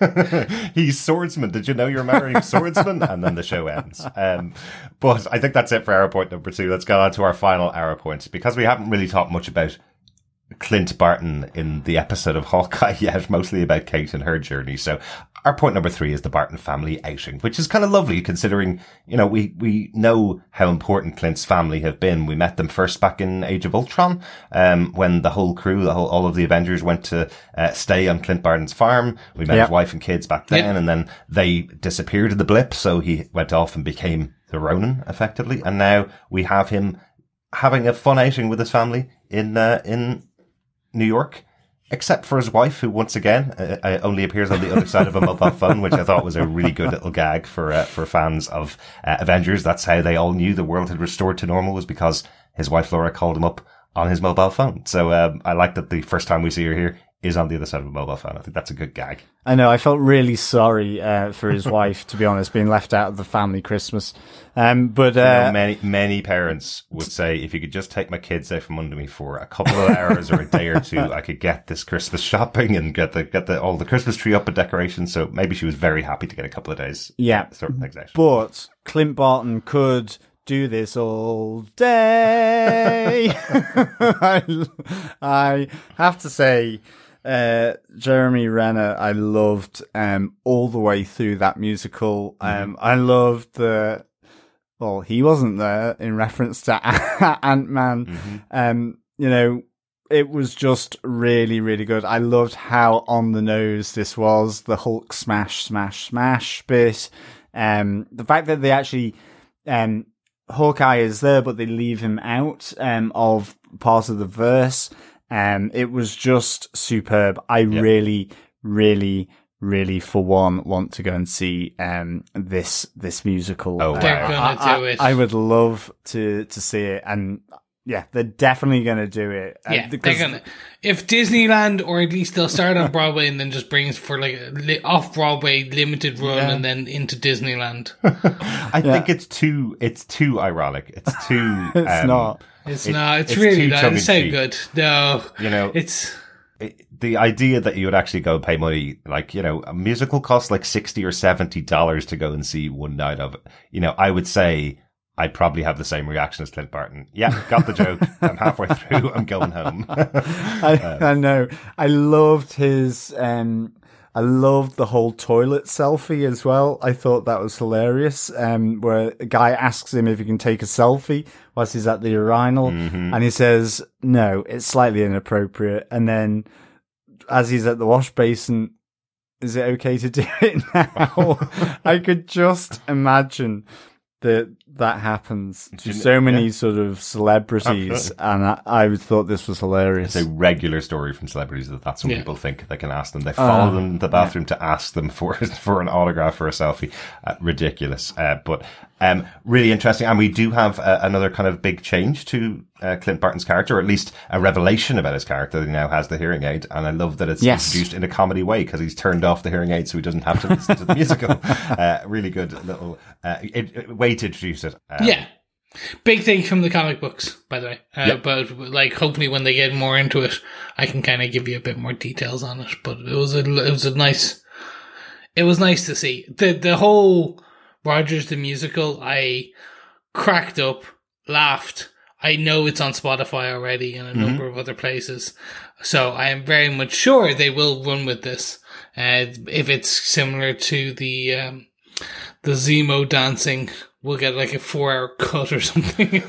[laughs] he's swordsman. Did you know you're marrying [laughs] swordsman? And then the show ends. Um, but I think that's it for arrow point number two. Let's go on to our final arrow point because we haven't really talked much about Clint Barton in the episode of Hawkeye yet, mostly about Kate and her journey. So our point number three is the Barton family outing, which is kind of lovely considering, you know, we, we know how important Clint's family have been. We met them first back in Age of Ultron, um, when the whole crew, the whole, all of the Avengers went to uh, stay on Clint Barton's farm. We met Yep. his wife and kids back then, Yep. and then they disappeared in the blip. So he went off and became the Ronin effectively. And now we have him having a fun outing with his family in, uh, in New York, except for his wife, who once again uh, uh, only appears on the other side of a mobile [laughs] phone, which I thought was a really good little gag for uh, for fans of uh, Avengers. That's how they all knew the world had restored to normal was because his wife Laura called him up on his mobile phone. So um, I like that the first time we see her here is on the other side of a mobile phone. I think that's a good gag. I know. I felt really sorry uh, for his [laughs] wife, to be honest, being left out of the family Christmas. Um, but You know, uh, many many parents would say, if you could just take my kids out from under me for a couple of hours or a day or two, I could get this Christmas shopping and get the get the all the Christmas tree up and decorations. So maybe she was very happy to get a couple of days, Yeah. sort things out. but Clint Barton could do this all day. [laughs] I, I have to say, uh, Jeremy Renner, I loved um, all the way through that musical. Um, I loved the. Well, he wasn't there in reference to [laughs] Ant Man. Um, you know, it was just really, really good. I loved how on the nose this was. The Hulk smash, smash, smash bit. Um, the fact that they actually, um, Hawkeye is there, but they leave him out, um, of part of the verse. Um, it was just superb. I really, really, really, for one, want to go and see, um, this, this musical. Oh, They're wow. gonna I, do I- it. I would love to, to see it. And yeah, they're definitely going to do it. Uh, Yeah, because- they're gonna. If Disneyland, or at least they'll start on [laughs] Broadway and then just bring us for like li- off Broadway limited run Yeah. and then into Disneyland. [laughs] I think it's too it's too ironic. It's [laughs] too. It's um, not. It's It- not. It's, it's really not. It's so good. No, You know, it's it- the idea that you would actually go pay money, like, you know, a musical costs like 60 or 70 dollars to go and see one night of it. You know, I would say I'd probably have the same reaction as Clint Barton. Yeah, got the joke. [laughs] I'm halfway through. I'm going home. I, [laughs] I know. I loved his. Um, I loved the whole toilet selfie as well. I thought that was hilarious. Um, where a guy asks him if he can take a selfie whilst he's at the urinal, and he says no, it's slightly inappropriate. And then, as he's at the wash basin, is it okay to do it [laughs] now? [laughs] I could just imagine that that happens to so many yeah. sort of celebrities, Absolutely. and I, I thought this was hilarious. It's a regular story from celebrities that that's when Yeah. people think they can ask them. They follow Uh, them in the bathroom to ask them [laughs] for for an autograph or a selfie. Uh, ridiculous, uh, but um, really interesting. And we do have uh, another kind of big change to uh, Clint Barton's character, or at least a revelation about his character. That he now has the hearing aid, and I love that it's Yes. introduced in a comedy way because he's turned off the hearing aid so he doesn't have to listen to the musical. [laughs] Uh, really good little uh, it, it- way to introduce it. Um, yeah. Big thing from the comic books, by the way. Uh, Yeah. But like, hopefully, when they get more into it, I can kind of give you a bit more details on it. But it was a, it was a nice, it was nice to see the the whole Rogers the musical. I cracked up, laughed. I know it's on Spotify already and a number of other places, so I am very much sure they will run with this. Uh, if it's similar to the um, the Zemo dancing, we'll get like a four hour cut or [laughs] something. [laughs]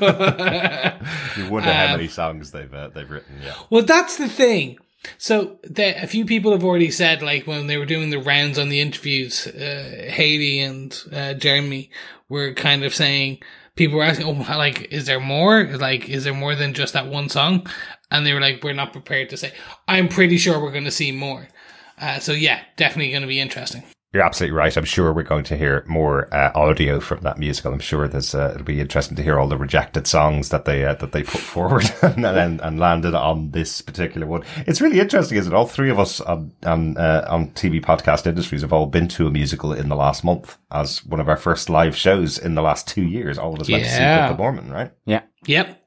You wonder how Um, many songs they've uh, they've written. Yeah. Well, that's the thing. So the, a few people have already said, like when they were doing the rounds on the interviews, uh, Hailee and uh, Jeremy were kind of saying people were asking, "Oh, like is there more? Like is there more than just that one song?" And they were like, "We're not prepared to say." I'm pretty sure we're going to see more. Uh, so yeah, definitely going to be interesting. You're absolutely right. I'm sure we're going to hear more uh, audio from that musical. I'm sure there's uh, it'll be interesting to hear all the rejected songs that they uh, that they put forward [laughs] and, and, and landed on this particular one. It's really interesting, isn't it? All three of us on on, uh, on TV podcast industries have all been to a musical in the last month as one of our first live shows in the last two years. All of us went to see Book of Mormon, right? Yeah, Yep.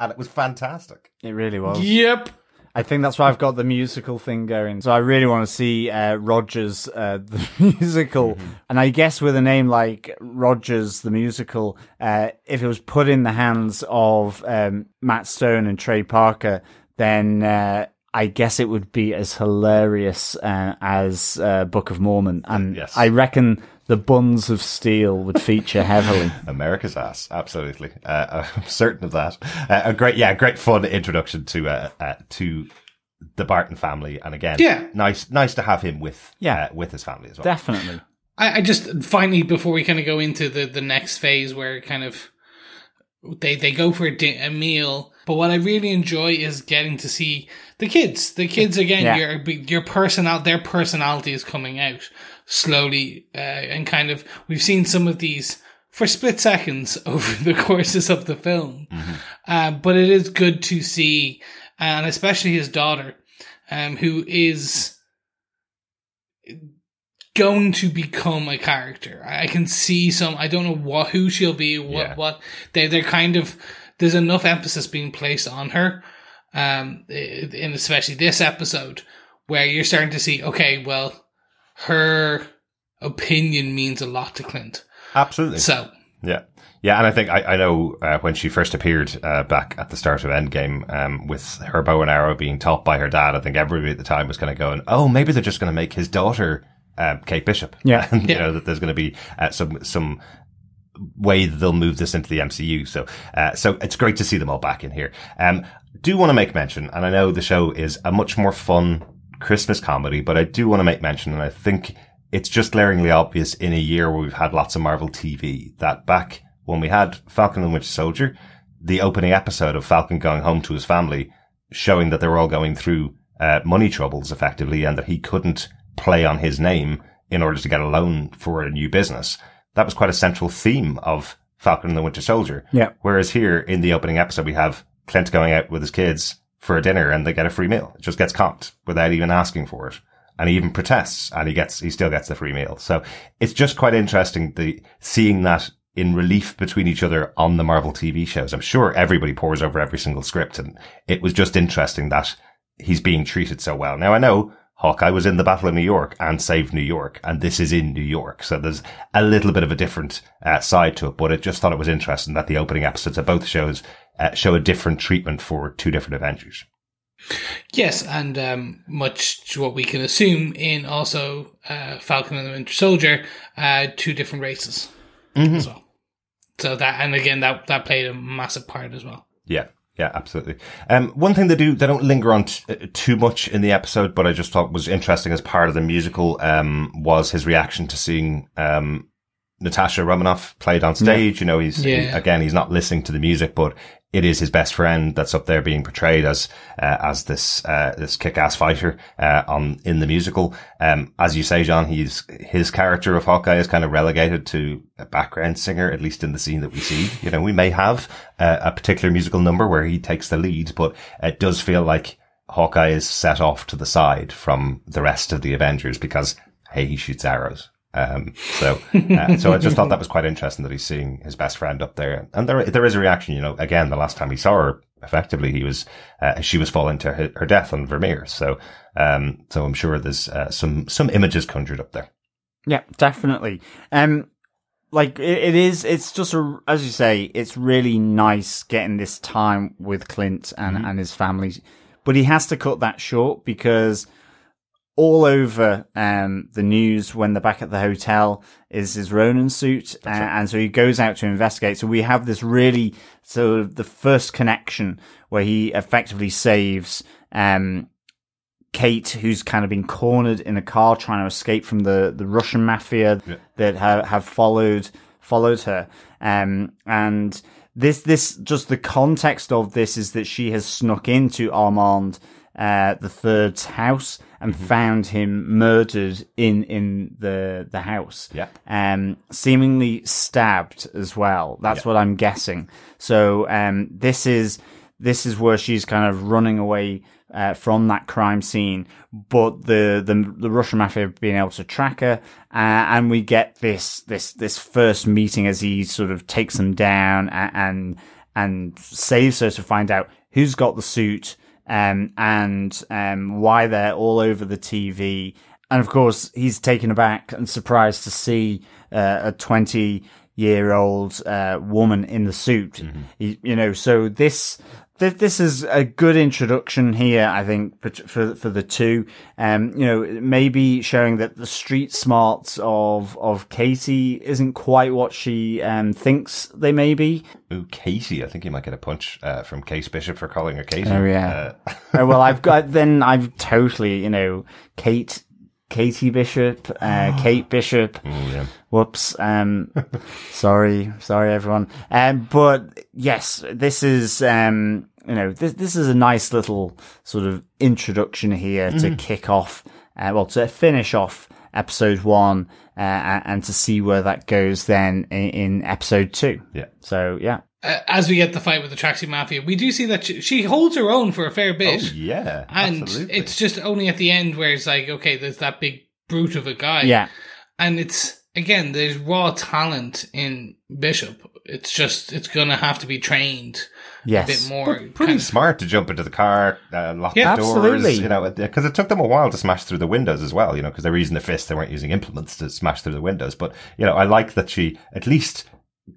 And it was fantastic. it really was. Yep. I think that's why I've got the musical thing going. So I really want to see uh, Rogers uh, the [laughs] musical, and I guess with a name like Rogers the musical, uh, if it was put in the hands of um, Matt Stone and Trey Parker, then uh, I guess it would be as hilarious uh, as uh, Book of Mormon, and Yes. I reckon the Buns of Steel would feature heavily. [laughs] America's ass, absolutely. Uh, [laughs] I'm certain of that. Uh, a great, yeah, great fun introduction to uh, uh, to the Barton family, and again, Yeah. nice, nice to have him with, Yeah. uh, with his family as well. Definitely. I, I just finally before we kind of go into the the next phase where kind of they they go for a, di- a meal, but what I really enjoy is getting to see the kids. The kids again, Yeah. your your personal their personality is coming out slowly, uh, and kind of we've seen some of these for split seconds [laughs] over the courses of the film, uh, but it is good to see, and especially his daughter, um, who is going to become a character. I I can see some. I don't know what who she'll be. What Yeah. what they they're kind of. There's enough emphasis being placed on her, um, in especially this episode where you're starting to see. Okay, well, her opinion means a lot to Clint. Absolutely. So Yeah. Yeah, and I think I, I know uh, when she first appeared uh, back at the start of Endgame um, with her bow and arrow being taught by her dad, I think everybody at the time was kind of going, oh, maybe they're just going to make his daughter um, Kate Bishop. Yeah. And, [laughs] you Yeah. know, that there's going to be uh, some, some way that they'll move this into the MCU. So, uh, so it's great to see them all back in here. Um, do want to make mention, and I know the show is a much more fun Christmas comedy, but I do want to make mention, and I think it's just glaringly obvious in a year where we've had lots of Marvel TV that back when we had Falcon and the Winter Soldier, the opening episode of Falcon going home to his family, showing that they were all going through uh, money troubles effectively, and that he couldn't play on his name in order to get a loan for a new business. That was quite a central theme of Falcon and the Winter Soldier. Yeah. Whereas here in the opening episode, we have Clint going out with his kids for a dinner and they get a free meal. It just gets comped without even asking for it. And he even protests and he gets, he still gets the free meal. So it's just quite interesting the seeing that in relief between each other on the Marvel TV shows. I'm sure everybody pores over every single script and it was just interesting that he's being treated so well. Now I know Hawkeye was in the Battle of New York and saved New York, and this is in New York. So there's a little bit of a different uh, side to it, but I just thought it was interesting that the opening episodes of both shows uh, show a different treatment for two different Avengers. yes, and um, much to what we can assume in also uh, Falcon and the Winter Soldier, uh, two different races as well. So that and again that that played a massive part as well. Yeah. Yeah, absolutely. Um, one thing they do, they don't linger on t- uh, too much in the episode, but I just thought was interesting as part of the musical, um, was his reaction to seeing, um, Natasha Romanoff played on stage. You know, he's, he- again, he's not listening to the music, but it is his best friend that's up there being portrayed as, uh, as this, uh, this kick-ass fighter, uh, on, in the musical. Um, as you say, John, he's, his character of Hawkeye is kind of relegated to a background singer, at least in the scene that we see. You know, we may have uh, a particular musical number where he takes the lead, but it does feel like Hawkeye is set off to the side from the rest of the Avengers because, hey, he shoots arrows. Um, so, uh, so I just thought that was quite interesting that he's seeing his best friend up there. And there, there is a reaction, you know, again, the last time he saw her, effectively, he was, uh, she was falling to her, her death on Vormir. So, um, so I'm sure there's, uh, some, some images conjured up there. Yeah, definitely. Um, like it, it is. It's just a, as you say, it's really nice getting this time with Clint and and his family, but he has to cut that short because all over um the news when they're back at the hotel is his Ronin suit, uh, and so he goes out to investigate. So we have this really sort of the first connection where he effectively saves um Kate, who's kind of been cornered in a car trying to escape from the, the Russian mafia that have, have followed followed her. Um, and this this just the context of this is that she has snuck into Armand uh, the third's house and found him murdered in in the the house. Yeah. Um, seemingly stabbed as well. That's what I'm guessing. So um, this is this is where she's kind of running away uh, from that crime scene, but the the, the Russian mafia being able to track her, uh, and we get this this this first meeting as he sort of takes them down and and, and saves her to find out who's got the suit um, and um, why they're all over the TV. And of course, he's taken aback and surprised to see uh, a 20 year old uh, woman in the suit. He- you know, so this. Th- This is a good introduction here, I think, for for, for the two. Um, you know, maybe showing that the street smarts of of Katie isn't quite what she um, thinks they may be. Ooh, Katie. I think you might get a punch uh, from Kate Bishop for calling her Katie. Oh yeah. Uh, [laughs] oh, well, I've [laughs] got then I've totally you know Kate, Katie Bishop, uh, [gasps] Kate Bishop. yeah. Whoops. Um, [laughs] sorry, sorry everyone. Um, but yes, this is um, you know this this is a nice little sort of introduction here to kick off. Uh, well, to finish off episode one uh, and and to see where that goes then in, in episode two. Yeah. So yeah. Uh, as we get the fight with the Tracksuit Mafia, we do see that she, she holds her own for a fair Oh, bit. yeah. and absolutely. it's just only at the end where it's like, okay, there's that big brute of a guy. Yeah. And it's, again, there's raw talent in Bishop. It's just, it's gonna have to be trained Yes. a bit more. pretty kind of- smart to jump into the car, uh, lock Yeah, the doors, absolutely. you know, because it took them a while to smash through the windows as well, you know, because they were using the fist, they weren't using implements to smash through the windows. But, you know, I like that she at least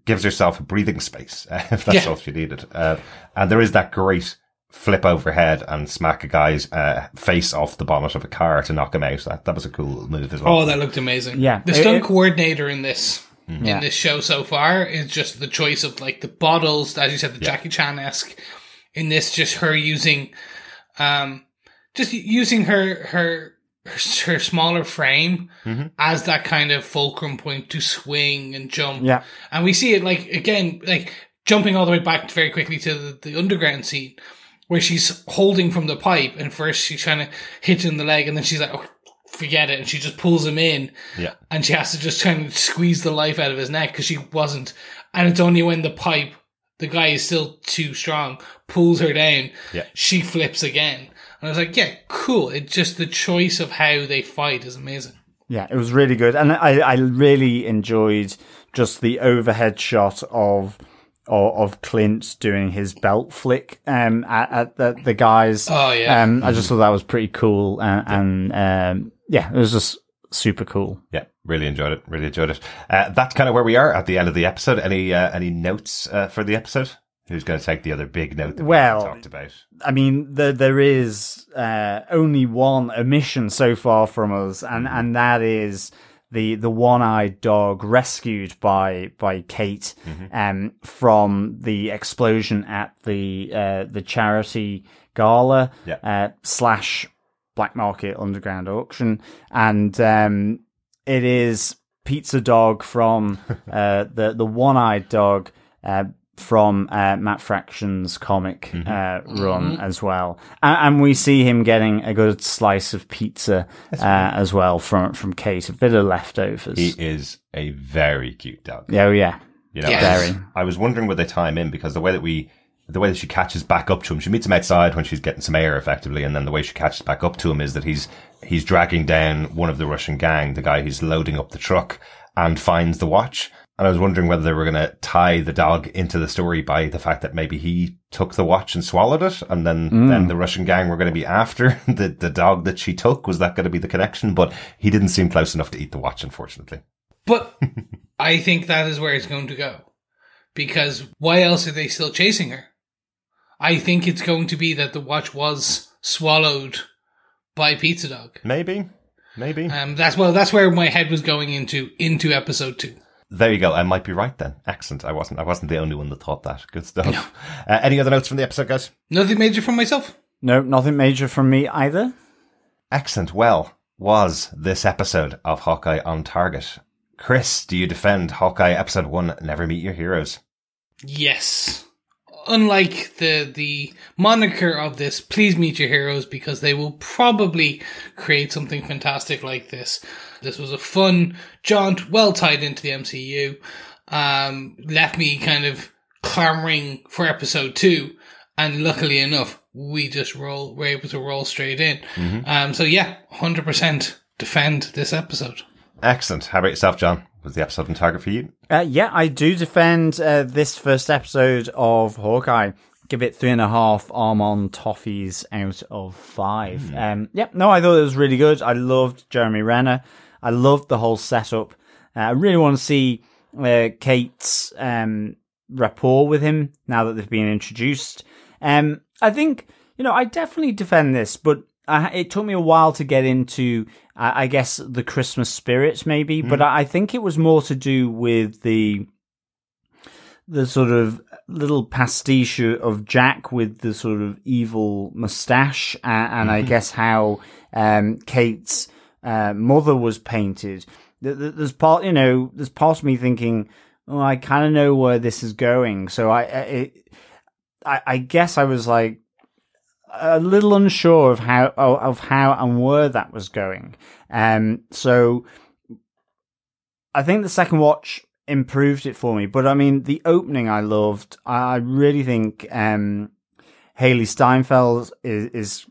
gives herself a breathing space, uh, [laughs] if that's Yeah. all she needed. Uh, and there is that great flip overhead and smack a guy's uh, face off the bonnet of a car to knock him out. That, that was a cool move as well. Oh, that looked amazing. Yeah. The It- stunt it- coordinator in this, Yeah. in this show so far is just the choice of like the bottles, as you said, the Yeah. Jackie Chan esque. In this, just her using, um, just using her her her smaller frame Mm-hmm. as that kind of fulcrum point to swing and jump. Yeah. And we see it like again, like jumping all the way back very quickly to the, the underground scene where she's holding from the pipe and first she's trying to hit in the leg and then she's like, oh, forget it. And she just pulls him in Yeah. and she has to just try and squeeze the life out of his neck because she wasn't. And it's only when the pipe, the guy is still too strong, pulls her down, Yeah. she flips again. And I was like, yeah, cool. It's just the choice of how they fight is amazing. Yeah, it was really good, and I, I really enjoyed just the overhead shot of of, of Clint doing his belt flick um, at, at the the guys. Oh, yeah. um, I just thought that was pretty cool, and, and um, yeah, it was just super cool. Yeah, really enjoyed it. Really enjoyed it. Uh, that's kind of where we are at the end of the episode. Any uh, any notes uh, for the episode? Who's going to take the other big note that Well, we talked about? I mean, there there is uh, only one omission so far from us, and and that is the the one eyed dog rescued by by Kate um, from the explosion at the uh, the charity gala Yeah. uh, slash black market underground auction, and um, it is Pizza Dog from [laughs] uh, the the one eyed dog. Uh, from uh, Matt Fraction's comic uh, run as well, and, and we see him getting a good slice of pizza uh, as well from from Kate, a bit of leftovers. He is a very cute dog. oh yeah, You know, Yes. I was- Very. I was wondering would they tie him in because the way that we, the way that she catches back up to him, she meets him outside when she's getting some air, effectively, and then the way she catches back up to him is that he's he's dragging down one of the Russian gang, the guy who's loading up the truck, and finds the watch. And I was wondering whether they were going to tie the dog into the story by the fact that maybe he took the watch and swallowed it, and then mm. then the Russian gang were going to be after [laughs] the the dog that she took. Was that going to be the connection? But he didn't seem close enough to eat the watch, unfortunately. But [laughs] I think that is where it's going to go. Because why else are they still chasing her? I think it's going to be that the watch was swallowed by Pizza Dog. Maybe, maybe. Um, that's well, that's where my head was going into into episode two. There you go. I might be right then. Excellent. I wasn't. I wasn't the only one that thought that. Good stuff. Uh, any other notes from the episode, guys? Nothing major from myself. no, nothing major from me either. Excellent. Well, was this episode of Hawkeye on target? Chris, do you defend Hawkeye episode one, Never Meet Your Heroes? Yes. Unlike the the moniker of this, please meet your heroes because they will probably create something fantastic like this. This was a fun jaunt, well tied into the MCU. Um, left me kind of clamoring for episode two, and luckily enough, we just roll were able to roll straight in. Um, so yeah, hundred percent defend this episode. Excellent. How about yourself, John? Was the episode on target for you? Uh, yeah, I do defend uh, this first episode of Hawkeye. Give it three and a half Armand toffees out of five. Um, yeah, no, I thought it was really good. I loved Jeremy Renner. I loved the whole setup. Uh, I really want to see uh, Kate's um, rapport with him now that they've been introduced. Um, I think you know I definitely defend this, but I, it took me a while to get into, I I guess, the Christmas spirits, maybe. But I I think it was more to do with the the sort of little pastiche of Jack with the sort of evil mustache, uh, and I guess how um, Kate's uh, mother was painted. Th- th- There's part, you know, there's part of me thinking, oh, I kind of know where this is going. So I, I, it, I, I guess I was like a little unsure of how of how and where that was going. Um, so I think the second watch improved it for me. But I mean, the opening I loved. I I really think um, Hailee Steinfeld is, is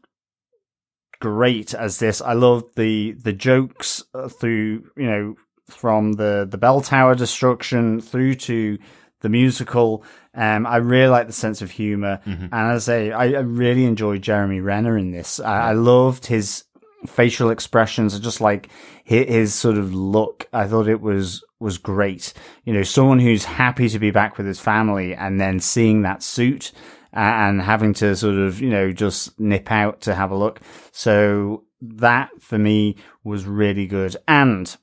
great as this. I loved the the jokes uh, through you know from the the bell tower destruction through to the musical. Um, I really like the sense of humor, and as I say, I, I really enjoyed Jeremy Renner in this. I, I loved his facial expressions, just like his, his sort of look. I thought it was was great. You know, someone who's happy to be back with his family, and then seeing that suit uh, and having to sort of you know just nip out to have a look. So that for me was really good, and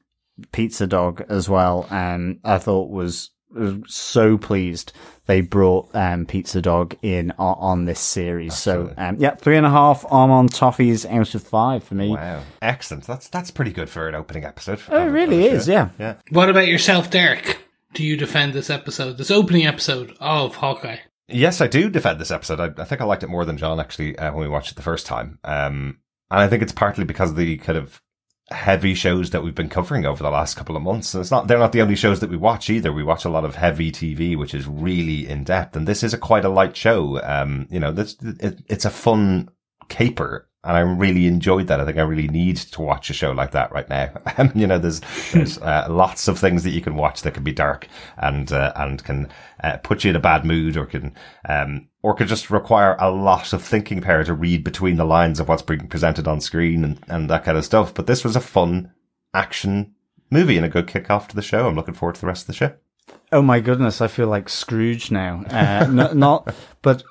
Pizza Dog as well. Um, I thought was, was so pleased they brought um, Pizza Dog in on, on this series. So um, yeah, three and a half Armand toffees out of five for me. Wow. Excellent. That's that's pretty good for an opening episode. Oh, it really is, yeah. Yeah. What about yourself, Derek? Do you defend this episode, this opening episode of Hawkeye? Yes, I do defend this episode. I, I think I liked it more than John actually uh, when we watched it the first time. Um, and I think it's partly because of the kind of heavy shows that we've been covering over the last couple of months. And it's not, they're not the only shows that we watch either. We watch a lot of heavy TV, which is really in depth. And this is a quite a light show. Um, you know, this, it, it's a fun caper. And I really enjoyed that. I think I really need to watch a show like that right now. [laughs] You know, there's, there's, [laughs] uh, lots of things that you can watch that can be dark and, uh, and can, uh, put you in a bad mood or can, um, or could just require a lot of thinking power to read between the lines of what's being presented on screen and, and that kind of stuff. But this was a fun action movie and a good kick-off to the show. I'm looking forward to the rest of the show. Oh my goodness, I feel like Scrooge now. Uh, n- [laughs] not, but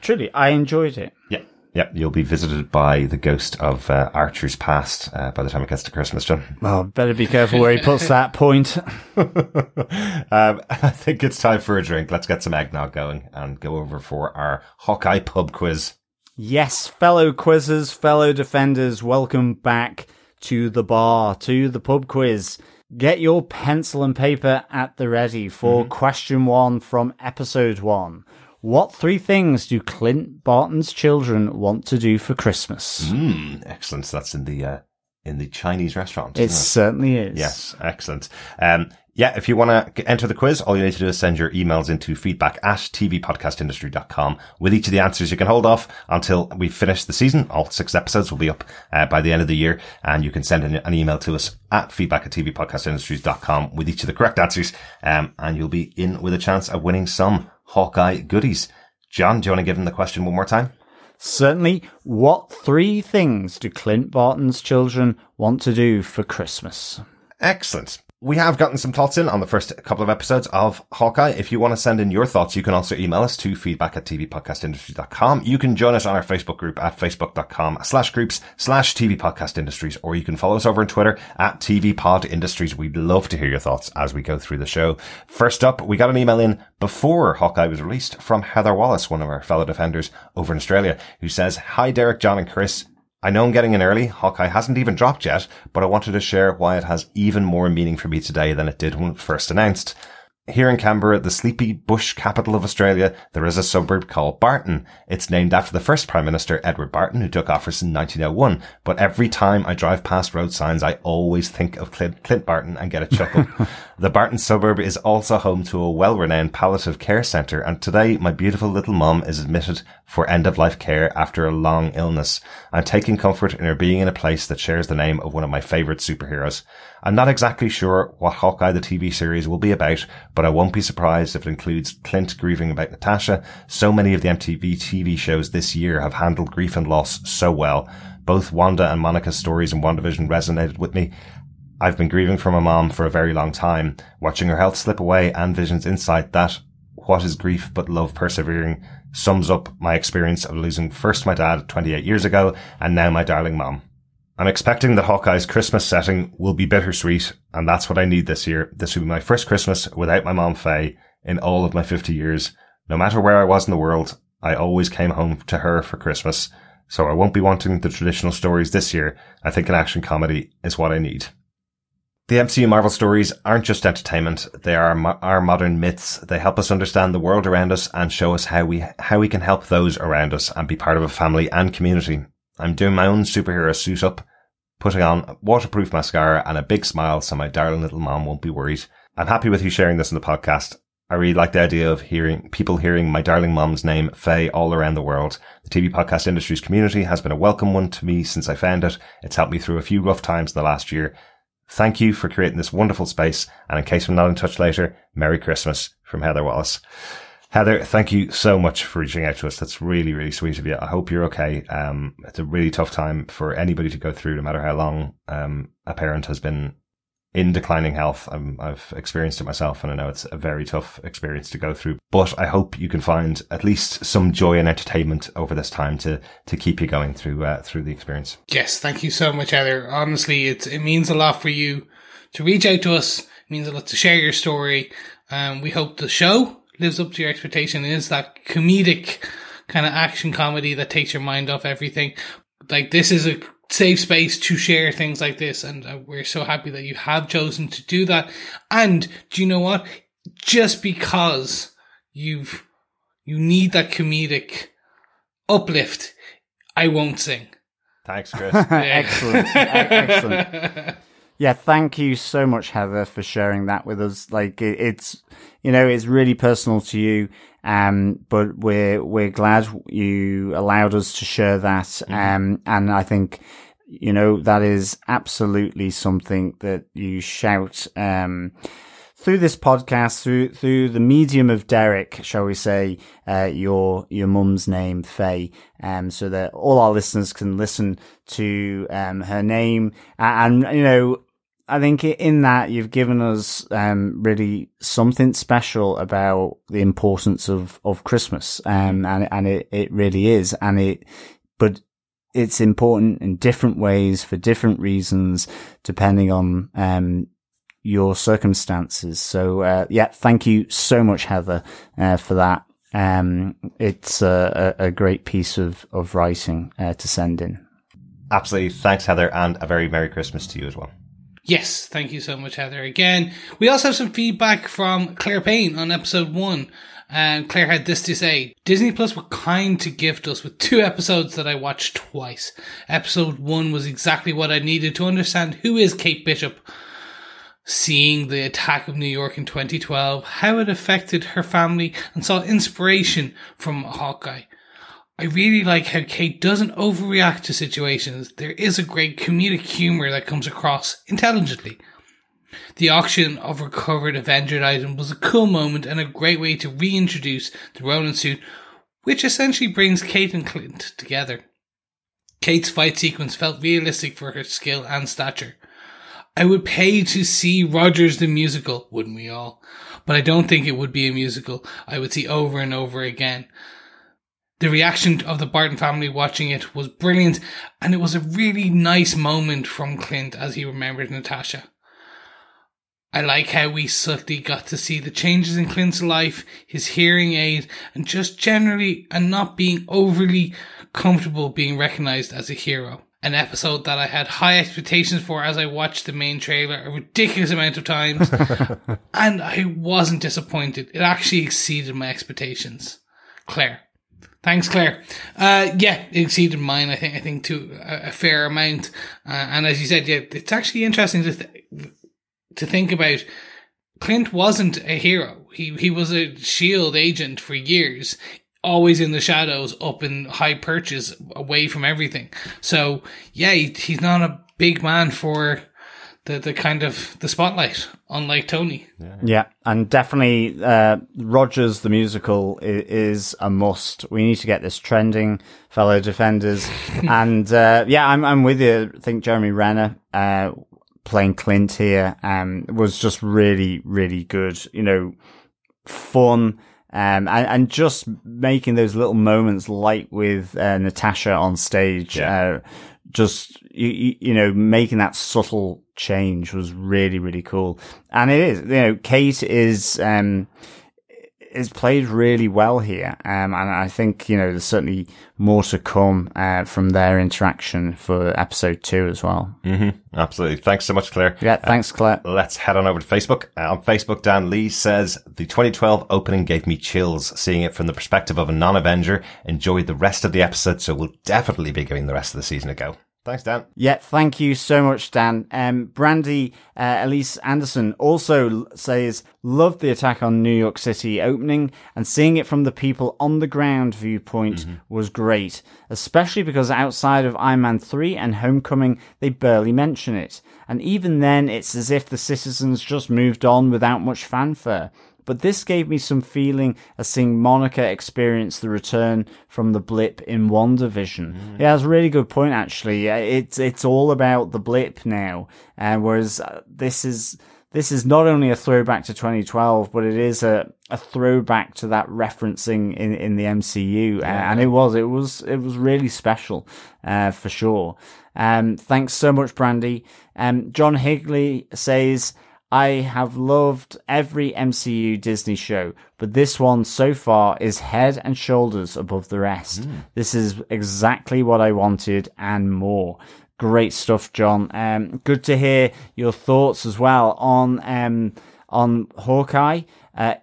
truly, I enjoyed it. Yeah. Yeah. You'll be visited by the ghost of uh, Archer's past uh, by the time it gets to Christmas, John. Well, better be careful where he puts that point. [laughs] um, I think it's time for a drink. Let's get some eggnog going and go over for our Hawkeye pub quiz. Yes, fellow quizzers, fellow defenders, welcome back to the bar, to the pub quiz. Get your pencil and paper at the ready for question one from episode one. What three things do Clint Barton's children want to do for Christmas? Mm, excellent. So that's in the uh, in the Chinese restaurant. It isn't certainly is. Yes, excellent. Um, yeah, if you want to enter the quiz, all you need to do is send your emails into feedback at tvpodcastindustry.com. With each of the answers, you can hold off until we finish the season. All six episodes will be up uh, by the end of the year, and you can send an, an email to us at feedback at tvpodcastindustries.com with each of the correct answers, um, and you'll be in with a chance of winning some Hawkeye goodies. John, do you want to give him the question one more time? Certainly. What three things do Clint Barton's children want to do for Christmas? Excellent. We have gotten some thoughts in on the first couple of episodes of Hawkeye. If you want to send in your thoughts, you can also email us to feedback at tvpodcastindustries.com. You can join us on our Facebook group at facebook.com slash groups slash TV Podcast Industries, or you can follow us over on Twitter at TV Pod Industries. We'd love to hear your thoughts as we go through the show. First up, we got an email in before Hawkeye was released from Heather Wallace, one of our fellow defenders over in Australia, who says, Hi Derek, John and Chris. I know I'm getting in early. Hawkeye hasn't even dropped yet, but I wanted to share why it has even more meaning for me today than it did when it first announced. Here in Canberra, the sleepy bush capital of Australia, there is a suburb called Barton. It's named after the first Prime Minister, Edward Barton, who took office in 1901. But every time I drive past road signs, I always think of Clint, Clint Barton and get a chuckle. [laughs] the Barton suburb is also home to a well-renowned palliative care centre, and today my beautiful little mum is admitted for end-of-life care after a long illness. I'm taking comfort in her being in a place that shares the name of one of my favourite superheroes. I'm not exactly sure what Hawkeye the TV series will be about, but I won't be surprised if it includes Clint grieving about Natasha. So many of the MTV TV shows this year have handled grief and loss so well. Both Wanda and Monica's stories in WandaVision resonated with me. I've been grieving for my mom for a very long time, watching her health slip away and Vision's insight that what is grief but love persevering sums up my experience of losing first my dad 28 years ago and now my darling mom. I'm expecting that Hawkeye's Christmas setting will be bittersweet, and that's what I need this year. This will be my first Christmas without my mom Faye in all of my 50 years. No matter where I was in the world, I always came home to her for Christmas. So I won't be wanting the traditional stories this year. I think an action comedy is what I need. The MCU Marvel stories aren't just entertainment. They are our modern myths. They help us understand the world around us and show us how we, how we can help those around us and be part of a family and community. I'm doing my own superhero suit up, putting on waterproof mascara and a big smile so my darling little mom won't be worried. I'm happy with you sharing this in the podcast. I really like the idea of hearing people hearing my darling mom's name, Faye, all around the world. The TV podcast industry's community has been a welcome one to me since I found it. It's helped me through a few rough times in the last year. Thank you for creating this wonderful space. And in case I'm not in touch later, Merry Christmas from Heather Wallace. Heather, thank you so much for reaching out to us. That's really, really sweet of you. I hope you're okay. Um, it's a really tough time for anybody to go through, no matter how long um, a parent has been in declining health. i have experienced it myself, and I know it's a very tough experience to go through. But I hope you can find at least some joy and entertainment over this time to to keep you going through uh, through the experience. Yes, thank you so much, Heather. Honestly, it it means a lot for you to reach out to us. It means a lot to share your story. Um, we hope the show lives up to your expectation is that comedic kind of action comedy that takes your mind off everything. Like this is a safe space to share things like this, and uh, we're so happy that you have chosen to do that. And do you know what? Just because you've you need that comedic uplift, I won't sing. Thanks, Chris. [laughs] excellent, [laughs] excellent. Yeah, thank you so much, Heather, for sharing that with us. Like it, it's, you know, it's really personal to you. Um, but we're, we're glad you allowed us to share that. Mm-hmm. Um, and I think, you know, that is absolutely something that you shout, um, through this podcast, through through the medium of Derek, shall we say, uh, your your mum's name, Faye, um, so that all our listeners can listen to um, her name, and, and you know, I think in that you've given us um, really something special about the importance of, of Christmas, um, and and it, it really is, and it, but it's important in different ways for different reasons, depending on um, your circumstances. So uh, yeah, thank you so much, Heather, uh, for that. Um, it's a, a, great piece of of writing uh, to send in. Absolutely, thanks, Heather, and a very merry Christmas to you as well. Yes, thank you so much, Heather. Again, we also have some feedback from Claire Payne on episode one. And Claire had this to say Disney Plus were kind to gift us with two episodes that I watched twice. Episode one was exactly what I needed to understand who is Kate Bishop, seeing the attack of New York in 2012, how it affected her family, and saw inspiration from Hawkeye. I really like how Kate doesn't overreact to situations. There is a great comedic humor that comes across intelligently. The auction of recovered Avenger item was a cool moment and a great way to reintroduce the Ronin suit, which essentially brings Kate and Clint together. Kate's fight sequence felt realistic for her skill and stature. I would pay to see Rogers the musical, wouldn't we all? But I don't think it would be a musical I would see over and over again. The reaction of the Barton family watching it was brilliant, and it was a really nice moment from Clint as he remembered Natasha. I like how we subtly got to see the changes in Clint's life, his hearing aid, and just generally and not being overly comfortable being recognized as a hero. an episode that I had high expectations for as I watched the main trailer a ridiculous amount of times, [laughs] and I wasn't disappointed. It actually exceeded my expectations. Claire. Thanks, Claire. Uh, yeah, it exceeded mine. I think. I think to a, a fair amount. Uh, and as you said, yeah, it's actually interesting to th- to think about. Clint wasn't a hero. He he was a shield agent for years, always in the shadows, up in high perches, away from everything. So yeah, he, he's not a big man for the the kind of the spotlight, unlike Tony. Yeah, and definitely uh, Rogers the musical is, is a must. We need to get this trending, fellow defenders. [laughs] and uh, yeah, I'm I'm with you. I think Jeremy Renner uh, playing Clint here um, was just really really good. You know, fun. Um, and, and just making those little moments like with uh, Natasha on stage, Yeah. uh, just you, you, you know making that subtle change was really really cool and it is you know kate is um is played really well here um and i think you know there's certainly more to come uh, from their interaction for episode two as well mm-hmm. Absolutely. Thanks so much, Claire. yeah thanks claire Let's head on over to Facebook. Uh, on Facebook, Dan Lee says, the 2012 opening gave me chills seeing it from the perspective of a non-Avenger. Enjoyed the rest of the episode, so we'll definitely be giving the rest of the season a go. Thanks, Dan. Yeah, thank you so much, Dan. Um, Brandy uh, Elise Anderson also says, loved the attack on New York City opening and seeing it from the people on the ground viewpoint was great, especially because outside of Iron Man 3 and Homecoming, they barely mention it. And even then, it's as if the citizens just moved on without much fanfare. But this gave me some feeling as seeing Monica experience the return from the blip in WandaVision. Yeah, that's a really good point, actually. It's, it's all about the blip now. Uh, whereas uh, this is, this is not only a throwback to 2012, but it is a, a throwback to that referencing in, in the MCU. Uh, and it was, it was, it was really special, uh, for sure. Um, thanks so much, Brandy. Um, John Higley says, I have loved every MCU Disney show, but this one so far is head and shoulders above the rest. This is exactly what I wanted and more. Great stuff, John. Um, good to hear your thoughts as well on um, on Hawkeye. Uh,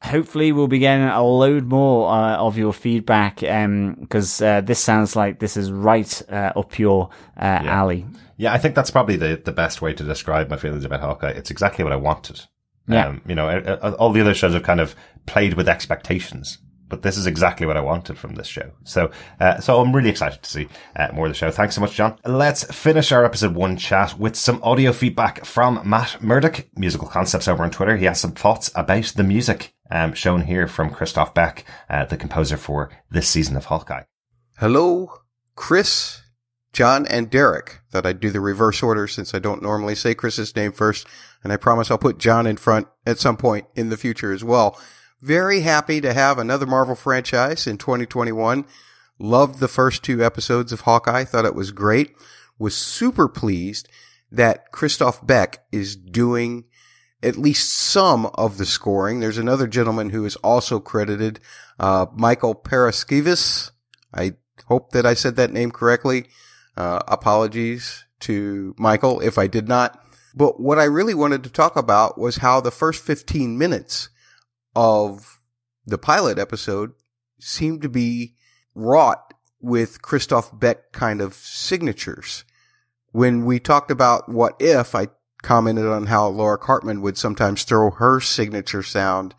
hopefully we'll be getting a load more uh, of your feedback because uh, this sounds like this is right uh, up your uh, alley. Yeah, I think that's probably the, the best way to describe my feelings about Hawkeye. It's exactly what I wanted. Yeah. Um, you know, uh, uh, all the other shows have kind of played with expectations, but this is exactly what I wanted from this show. So, uh, so I'm really excited to see uh, more of the show. Thanks so much, John. Let's finish our episode one chat with some audio feedback from Matt Murdoch, Musical Concepts over on Twitter. He has some thoughts about the music, um, shown here from Christophe Beck, uh, the composer for this season of Hawkeye. Hello, Chris, John, and Derek. Thought I'd do the reverse order since I don't normally say Chris's name first, and I promise I'll put John in front at some point in the future as well. Very happy to have another Marvel franchise in 2021. Loved the first two episodes of Hawkeye. Thought it was great. Was super pleased that Christophe Beck is doing at least some of the scoring. There's another gentleman who is also credited, uh, Michael Paraskevas. I hope that I said that name correctly. Uh, apologies to Michael if I did not. But what I really wanted to talk about was how the first 15 minutes of the pilot episode seemed to be wrought with Christophe Beck kind of signatures. When we talked about what if, I commented on how Laura Karpman would sometimes throw her signature sound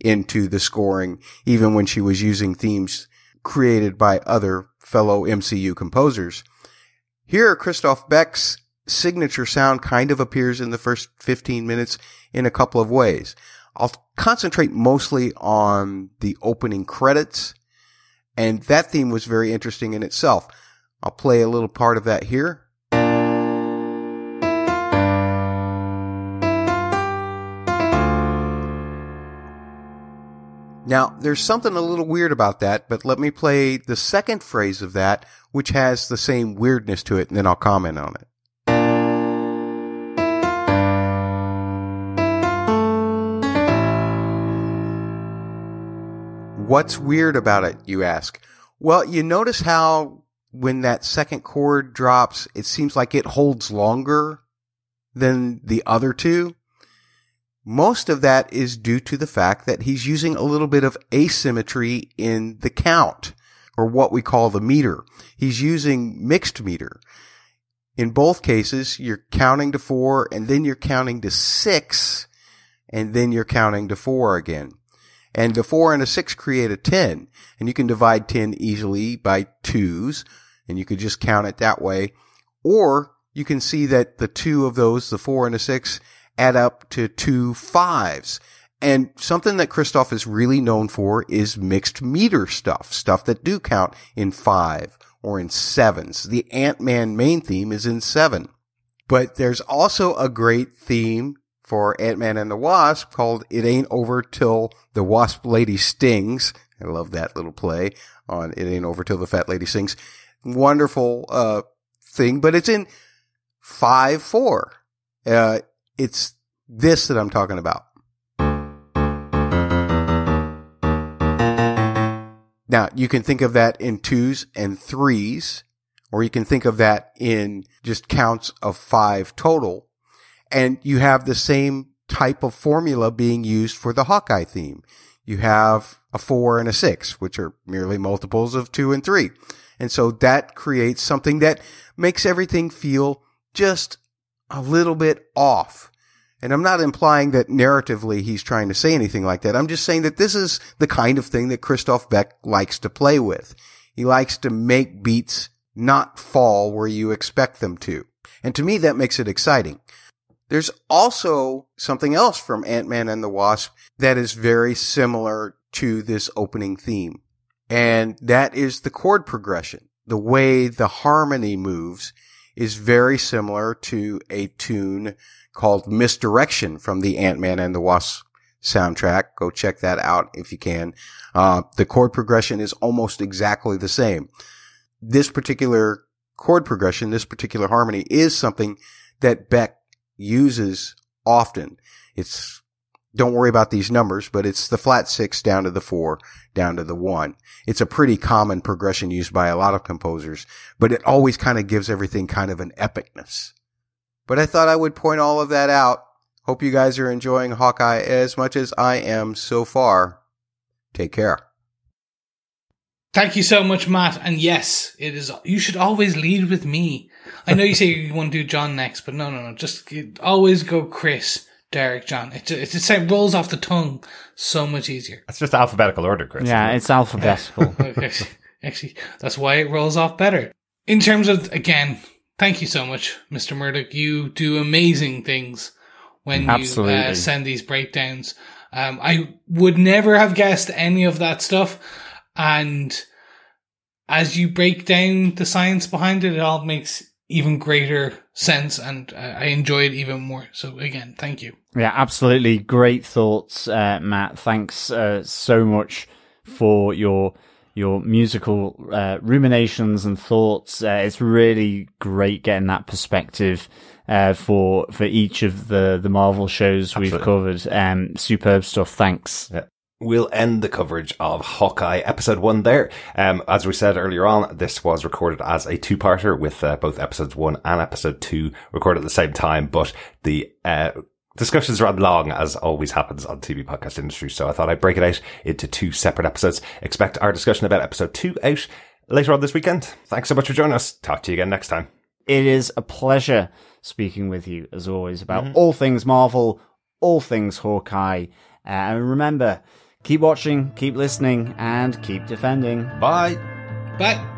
into the scoring, even when she was using themes created by other fellow MCU composers. Here, Christophe Beck's signature sound kind of appears in the first 15 minutes in a couple of ways. I'll concentrate mostly on the opening credits, and that theme was very interesting in itself. I'll play a little part of that here. Now, there's something a little weird about that, but let me play the second phrase of that, which has the same weirdness to it, and then I'll comment on it. What's weird about it, you ask? Well, you notice how when that second chord drops, it seems like it holds longer than the other two. Most of that is due to the fact that he's using a little bit of asymmetry in the count or what we call the meter. He's using mixed meter. In both cases, you're counting to four and then you're counting to six and then you're counting to four again. And the four and a six create a 10 and you can divide 10 easily by twos and you could just count it that way. Or you can see that the two of those, the four and the six, add up to two fives. And something that Christophe is really known for is mixed meter stuff, stuff that do count in five or in sevens. The Ant-Man main theme is in seven. But there's also a great theme for Ant-Man and the Wasp called It Ain't Over Till the Wasp Lady Stings. I love that little play on It Ain't Over Till the Fat Lady Sings. Wonderful, uh, thing, but it's in 5-4. Uh, it's this that I'm talking about. Now, you can think of that in twos and threes, or you can think of that in just counts of five total. And you have the same type of formula being used for the Hawkeye theme. You have a four and a six, which are merely multiples of two and three. And so that creates something that makes everything feel just a little bit off. And I'm not implying that narratively he's trying to say anything like that. I'm just saying that this is the kind of thing that Christophe Beck likes to play with. He likes to make beats not fall where you expect them to. And to me, that makes it exciting. There's also something else from Ant-Man and the Wasp that is very similar to this opening theme. And that is the chord progression. The way the harmony moves is very similar to a tune called Misdirection from the Ant-Man and the Wasp soundtrack. Go check that out if you can. Uh, the chord progression is almost exactly the same. This particular chord progression, this particular harmony is something that Beck uses often. It's, don't worry about these numbers, but it's the flat six down to the four, down to the one. It's a pretty common progression used by a lot of composers, but it always kind of gives everything kind of an epicness. But I thought I would point all of that out. Hope you guys are enjoying Hawkeye as much as I am so far. Take care. Thank you so much, Matt. And yes, it is. You should always lead with me. I know you say [laughs] you want to do John next, but no, no, no. Just always go Chris, Derek, John. It it, it, it rolls off the tongue so much easier. It's just alphabetical order, Chris. Yeah, it's alphabetical. [laughs] actually, actually, that's why it rolls off better. In terms of again, thank you so much, Mr. Murdoch. You do amazing things when you uh, send these breakdowns. Um, I would never have guessed any of that stuff. And as you break down the science behind it, it all makes even greater sense and uh, I enjoy it even more. So again, thank you. Yeah, absolutely. Great thoughts, uh, Matt. Thanks uh, so much for your your musical uh, ruminations and thoughts. Uh, it's really great getting that perspective uh, for for each of the the Marvel shows Absolutely. we've covered. Um, superb stuff. Thanks. Yeah we'll end the coverage of Hawkeye episode one there. Um, as we said earlier on, this was recorded as a two-parter with uh, both episodes one and episode two recorded at the same time, but the, uh, discussions ran long as always happens on TV podcast industry. So I thought I'd break it out into two separate episodes. Expect our discussion about episode two out later on this weekend. Thanks so much for joining us. Talk to you again next time. It is a pleasure speaking with you as always about mm-hmm. all things Marvel, all things Hawkeye. Uh, and remember, Keep watching, keep listening, and keep defending. Bye. Bye.